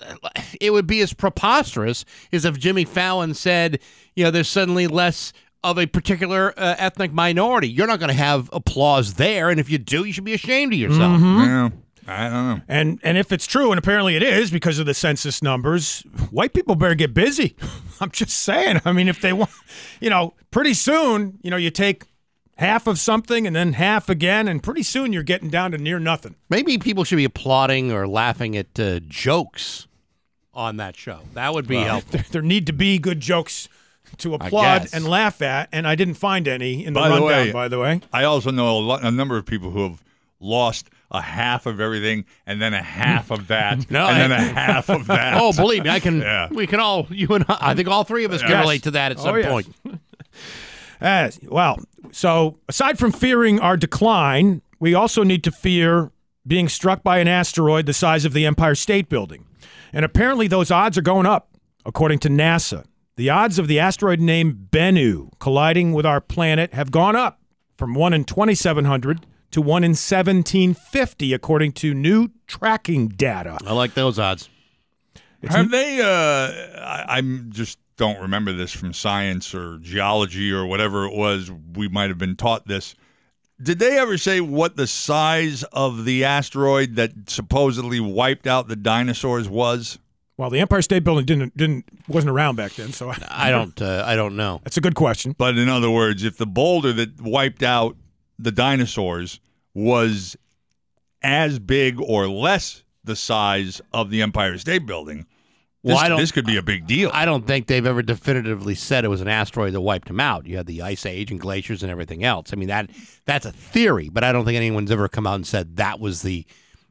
it would be as preposterous as if Jimmy Fallon said, you know, there's suddenly less of a particular uh, ethnic minority. You're not going to have applause there, and if you do, you should be ashamed of yourself. Yeah, i don't know And and if it's true, and apparently it is because of the census numbers, white people better get busy. I'm just saying. I mean, if they want, you know, pretty soon, you know, you take half of something and then half again, and pretty soon you're getting down to near nothing. Maybe people should be applauding or laughing at uh, jokes on that show. That would be helpful. There, there need to be good jokes to applaud and laugh at, and I didn't find any in the By the rundown. way- by the way, i also know a, lot, a number of people who have lost a half of everything and then a half of that No, and then I- a half of that Oh, believe me, I can. Yeah. We can all. You and I, I think all three of us can relate to that at some Oh, yes. point. As, well, so aside from fearing our decline, we also need to fear being struck by an asteroid the size of the Empire State Building. And apparently those odds are going up, according to NASA. The odds of the asteroid named Bennu colliding with our planet have gone up from 1 in 2700 to 1 in 1750 according to new tracking data. I like those odds. Have they? Uh, I, I'm just don't remember this from science or geology or whatever it was. We might have been taught this. Did they ever say what the size of the asteroid that supposedly wiped out the dinosaurs was? Well, the Empire State Building didn't didn't wasn't around back then, so I don't. Uh, I don't know. That's a good question. But in other words, if the boulder that wiped out the dinosaurs was as big or less the size of the Empire State Building, Well, this, I don't- this could be a big deal. I don't think they've ever definitively said it was an asteroid that wiped them out. You had the ice age and glaciers and everything else. I mean that that's a theory, but I don't think anyone's ever come out and said that was the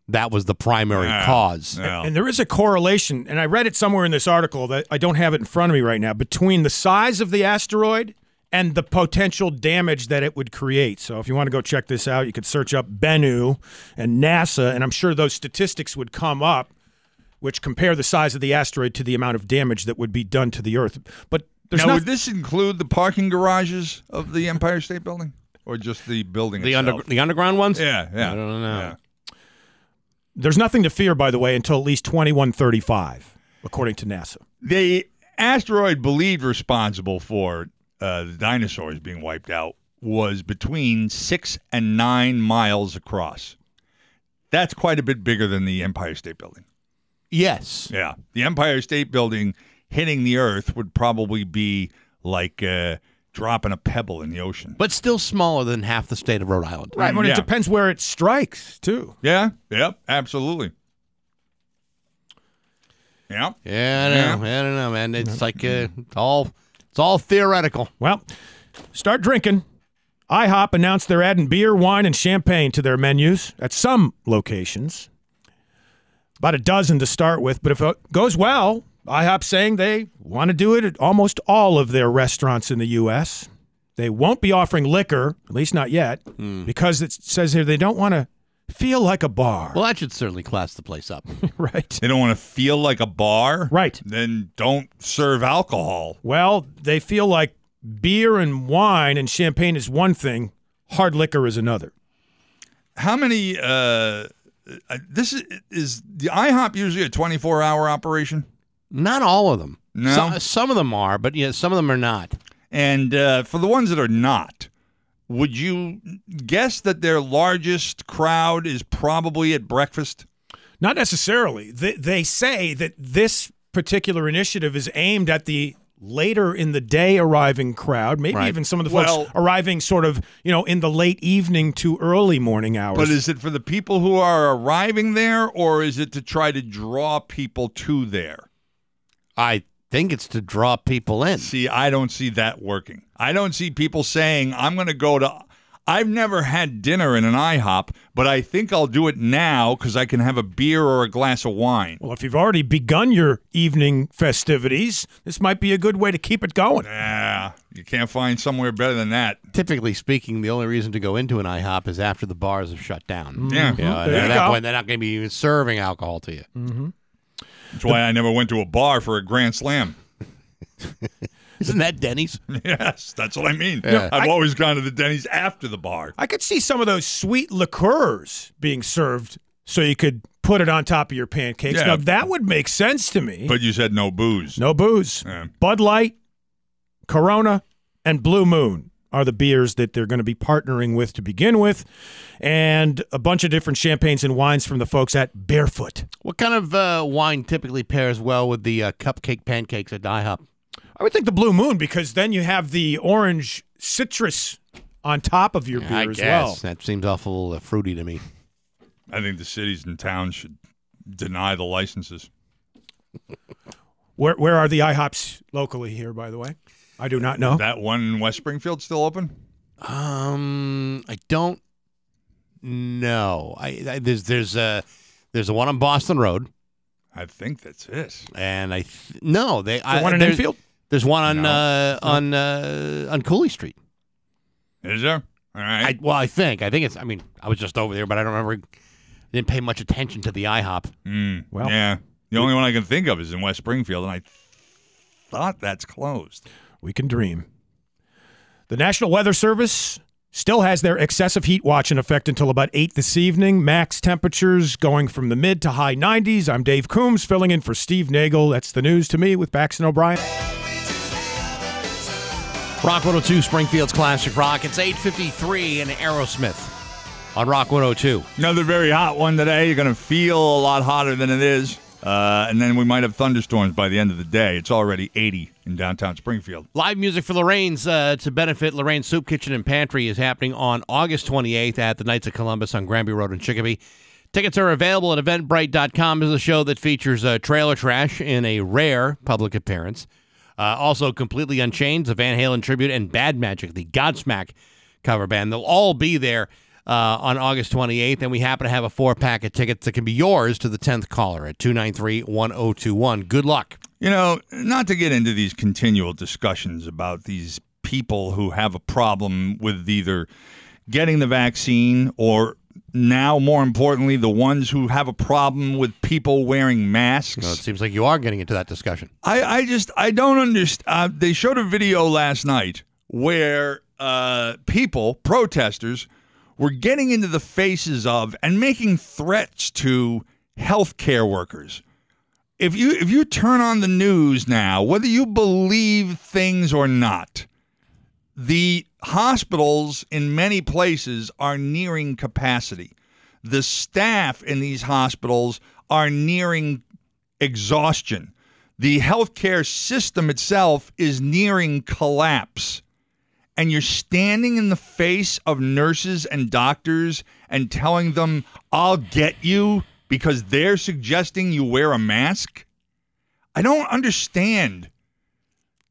that was the primary Yeah. cause. Yeah. And there is a correlation, and I read it somewhere in this article that I don't have it in front of me right now, between the size of the asteroid and the potential damage that it would create. So if you want to go check this out, you could search up Bennu and NASA, and I'm sure those statistics would come up, which compare the size of the asteroid to the amount of damage that would be done to the Earth. But there's now, not would this include the parking garages of the Empire State Building, or just the building The itself? under the underground ones. yeah, yeah. I don't know. Yeah. there's nothing to fear, by the way, until at least 2135, according to NASA. The asteroid believed responsible for uh, the dinosaurs being wiped out was between six and nine miles across. That's quite a bit bigger than the Empire State Building. Yes. Yeah, the Empire State Building hitting the Earth would probably be like uh, dropping a pebble in the ocean. But still smaller than half the state of Rhode Island. Right, but yeah. it depends where it strikes, too. Yeah. Yep. Absolutely. Yeah. Yeah, I don't know. I don't know, man. It's like uh, it's all it's all theoretical. Well, start drinking. IHOP announced they're adding beer, wine, and champagne to their menus at some locations. About a dozen to start with, but if it goes well, IHOP saying they want to do it at almost all of their restaurants in the U.S. They won't be offering liquor, at least not yet, because it says here they don't want to feel like a bar. Well, that should certainly class the place up. right. They don't want to feel like a bar. Right. Then don't serve alcohol. Well, they feel like beer and wine and champagne is one thing, hard liquor is another. How many? Uh, uh, this is is the IHOP usually a twenty four hour operation. Not all of them. No? Some, some of them are, but yeah, some of them are not. And uh, for the ones that are not, would you guess that their largest crowd is probably at breakfast? Not necessarily. They, they say that this particular initiative is aimed at the later in the day arriving crowd, maybe Right. even some of the folks Well- arriving sort of, you know, in the late evening to early morning hours. But is it for the people who are arriving there, or is it to try to draw people to there? I think it's to draw people in. See, I don't see that working. I don't see people saying, "I'm going to go to I've never had dinner in an IHOP, but I think I'll do it now because I can have a beer or a glass of wine. Well, if you've already begun your evening festivities, this might be a good way to keep it going. Yeah, you can't find somewhere better than that. Typically speaking, the only reason to go into an IHOP is after the bars have shut down. Yeah. You know, There at you that go. point, they're not going to be even serving alcohol to you. Mm-hmm. That's why I never went to a bar for a Grand Slam. Isn't that Denny's? yes, that's what I mean. Yeah. I've I- always gone to the Denny's after the bar. I could see some of those sweet liqueurs being served so you could put it on top of your pancakes. Yeah. Now, that would make sense to me. But you said no booze. no booze. Yeah. Bud Light, Corona, and Blue Moon are the beers that they're going to be partnering with to begin with, and a bunch of different champagnes and wines from the folks at Barefoot. What kind of uh, wine typically pairs well with the uh, cupcake pancakes at IHOP? I would think the Blue Moon because then you have the orange citrus on top of your beer I as guess well. that seems awful uh, fruity to me. I think the cities and towns should deny the licenses. Where where are the IHOPs locally here, by the way? I do not know. That one in West Springfield still open? Um, I don't know. I, I there's there's a there's a one on Boston Road, I think that's it. and I th- no they I, one in there's- Enfield? There's one on No. uh, on uh, on Cooley Street. Is there? All right. I, well, I think I think it's. I mean, I was just over there, but I don't remember. Didn't pay much attention to the IHOP. Mm, Well- yeah. The only one I can think of is in West Springfield, and I thought that's closed. We can dream. The National Weather Service still has their excessive heat watch in effect until about 8 this evening. Max temperatures going from the mid to high 90s. I'm Dave Coombs filling in for Steve Nagel. That's the news to me with Bax and O'Brien. Rock 102, Springfield's classic rock. It's 8:53 in Aerosmith on Rock 102. Another very hot one today. You're going to feel a lot hotter than it is. Uh, and then we might have thunderstorms by the end of the day. It's already 80 in downtown Springfield. Live music for Lorraine's uh, to benefit Lorraine's Soup Kitchen and Pantry is happening on August 28th at the Knights of Columbus on Granby Road in Chicopee. Tickets are available at eventbrite.com. This is a show that features uh, Trailer Trash in a rare public appearance. Uh, also, Completely Unchained, the Van Halen tribute, and Bad Magic, the Godsmack cover band. They'll all be there uh, on August 28th, and we happen to have a four pack of tickets that can be yours to the 10th caller at 293 1021. Good luck. You know, not to get into these continual discussions about these people who have a problem with either getting the vaccine or now, more importantly, the ones who have a problem with people wearing masks. Well, it seems like you are getting into that discussion. I, I just I don't understand. Uh, they showed a video last night where uh, people, protesters, were getting into the faces of and making threats to healthcare workers. If you if you turn on the news now, whether you believe things or not, the hospitals in many places are nearing capacity. The staff in these hospitals are nearing exhaustion. The healthcare system itself is nearing collapse. And you're standing in the face of nurses and doctors and telling them, I'll get you because they're suggesting you wear a mask? I don't understand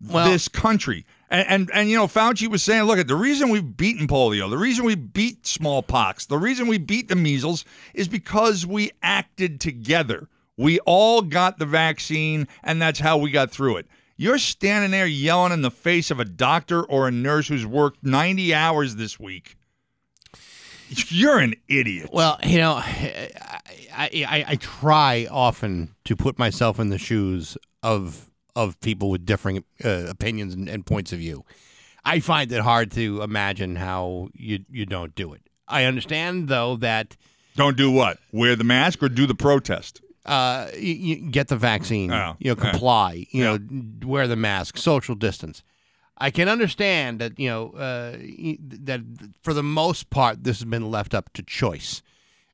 this country. And, and and you know, Fauci was saying, look, at the reason we've beaten polio, the reason we beat smallpox, the reason we beat the measles is because we acted together. We all got the vaccine, and that's how we got through it. You're standing there yelling in the face of a doctor or a nurse who's worked 90 hours this week. You're an idiot. Well, you know, I, I, I try often to put myself in the shoes of of people with differing uh, opinions and, and points of view. I find it hard to imagine how you you don't do it. I understand though that don't do what wear the mask or do the protest. Uh, you, you get the vaccine. Oh, you know, yeah. comply. You know, wear the mask, social distance. I can understand that you know uh, that for the most part this has been left up to choice,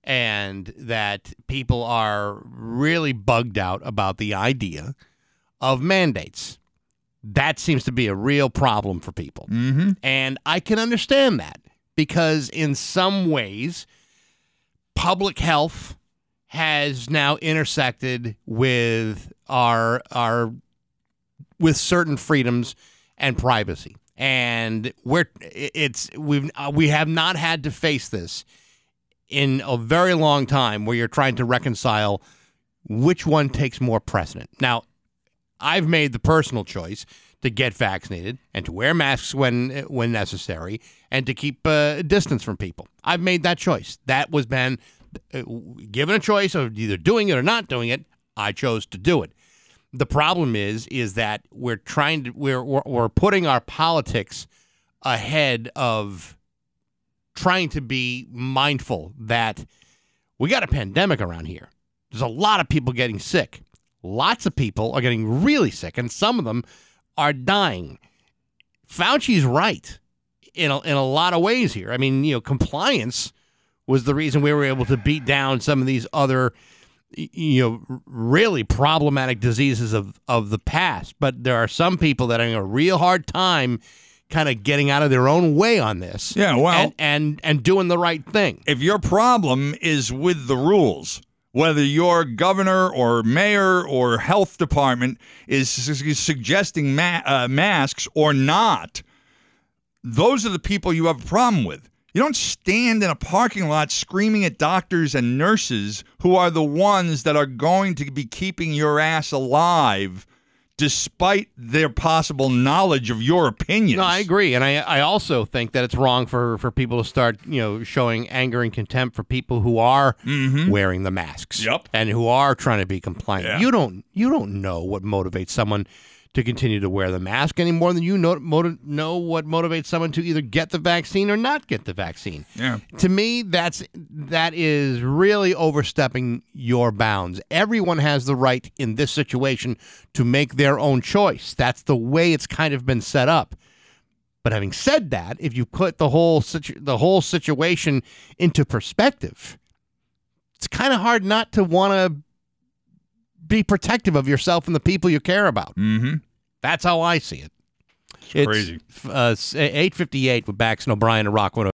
and that people are really bugged out about the idea of mandates. That seems to be a real problem for people, mm-hmm. and I can understand that because in some ways, public health has now intersected with our our with certain freedoms and privacy. and we're it's we've uh, we have not had to face this in a very long time where you're trying to reconcile which one takes more precedent. Now, I've made the personal choice to get vaccinated and to wear masks when when necessary and to keep uh, distance from people. I've made that choice. That was been uh, given a choice of either doing it or not doing it. I chose to do it. The problem is is that we're trying to we're we're, we're putting our politics ahead of trying to be mindful that we got a pandemic around here. There's a lot of people getting sick. Lots of people are getting really sick, and some of them are dying. Fauci's right in a, in a lot of ways here. I mean, you know, compliance was the reason we were able to beat down some of these other, you know, really problematic diseases of, of the past. But there are some people that are having a real hard time kind of getting out of their own way on this. Yeah, well, and, and and doing the right thing. If your problem is with the rules, whether your governor or mayor or health department is su- suggesting ma- uh, masks or not, those are the people you have a problem with. You don't stand in a parking lot screaming at doctors and nurses who are the ones that are going to be keeping your ass alive despite their possible knowledge of your opinions. No, I agree, and I I also think that it's wrong for for people to start you know showing anger and contempt for people who are mm-hmm. wearing the masks. Yep. and who are trying to be compliant. Yeah. You don't you don't know what motivates someone to continue to wear the mask any more than you know motiv- know what motivates someone to either get the vaccine or not get the vaccine. Yeah. To me, that's that is really overstepping your bounds. Everyone has the right in this situation to make their own choice. That's the way it's kind of been set up. But having said that, if you put the whole situ- the whole situation into perspective, it's kind of hard not to want to be protective of yourself and the people you care about. Mm-hmm. That's how I see it. It's crazy. Uh, 858 with Bax and O'Brien and Rock 102.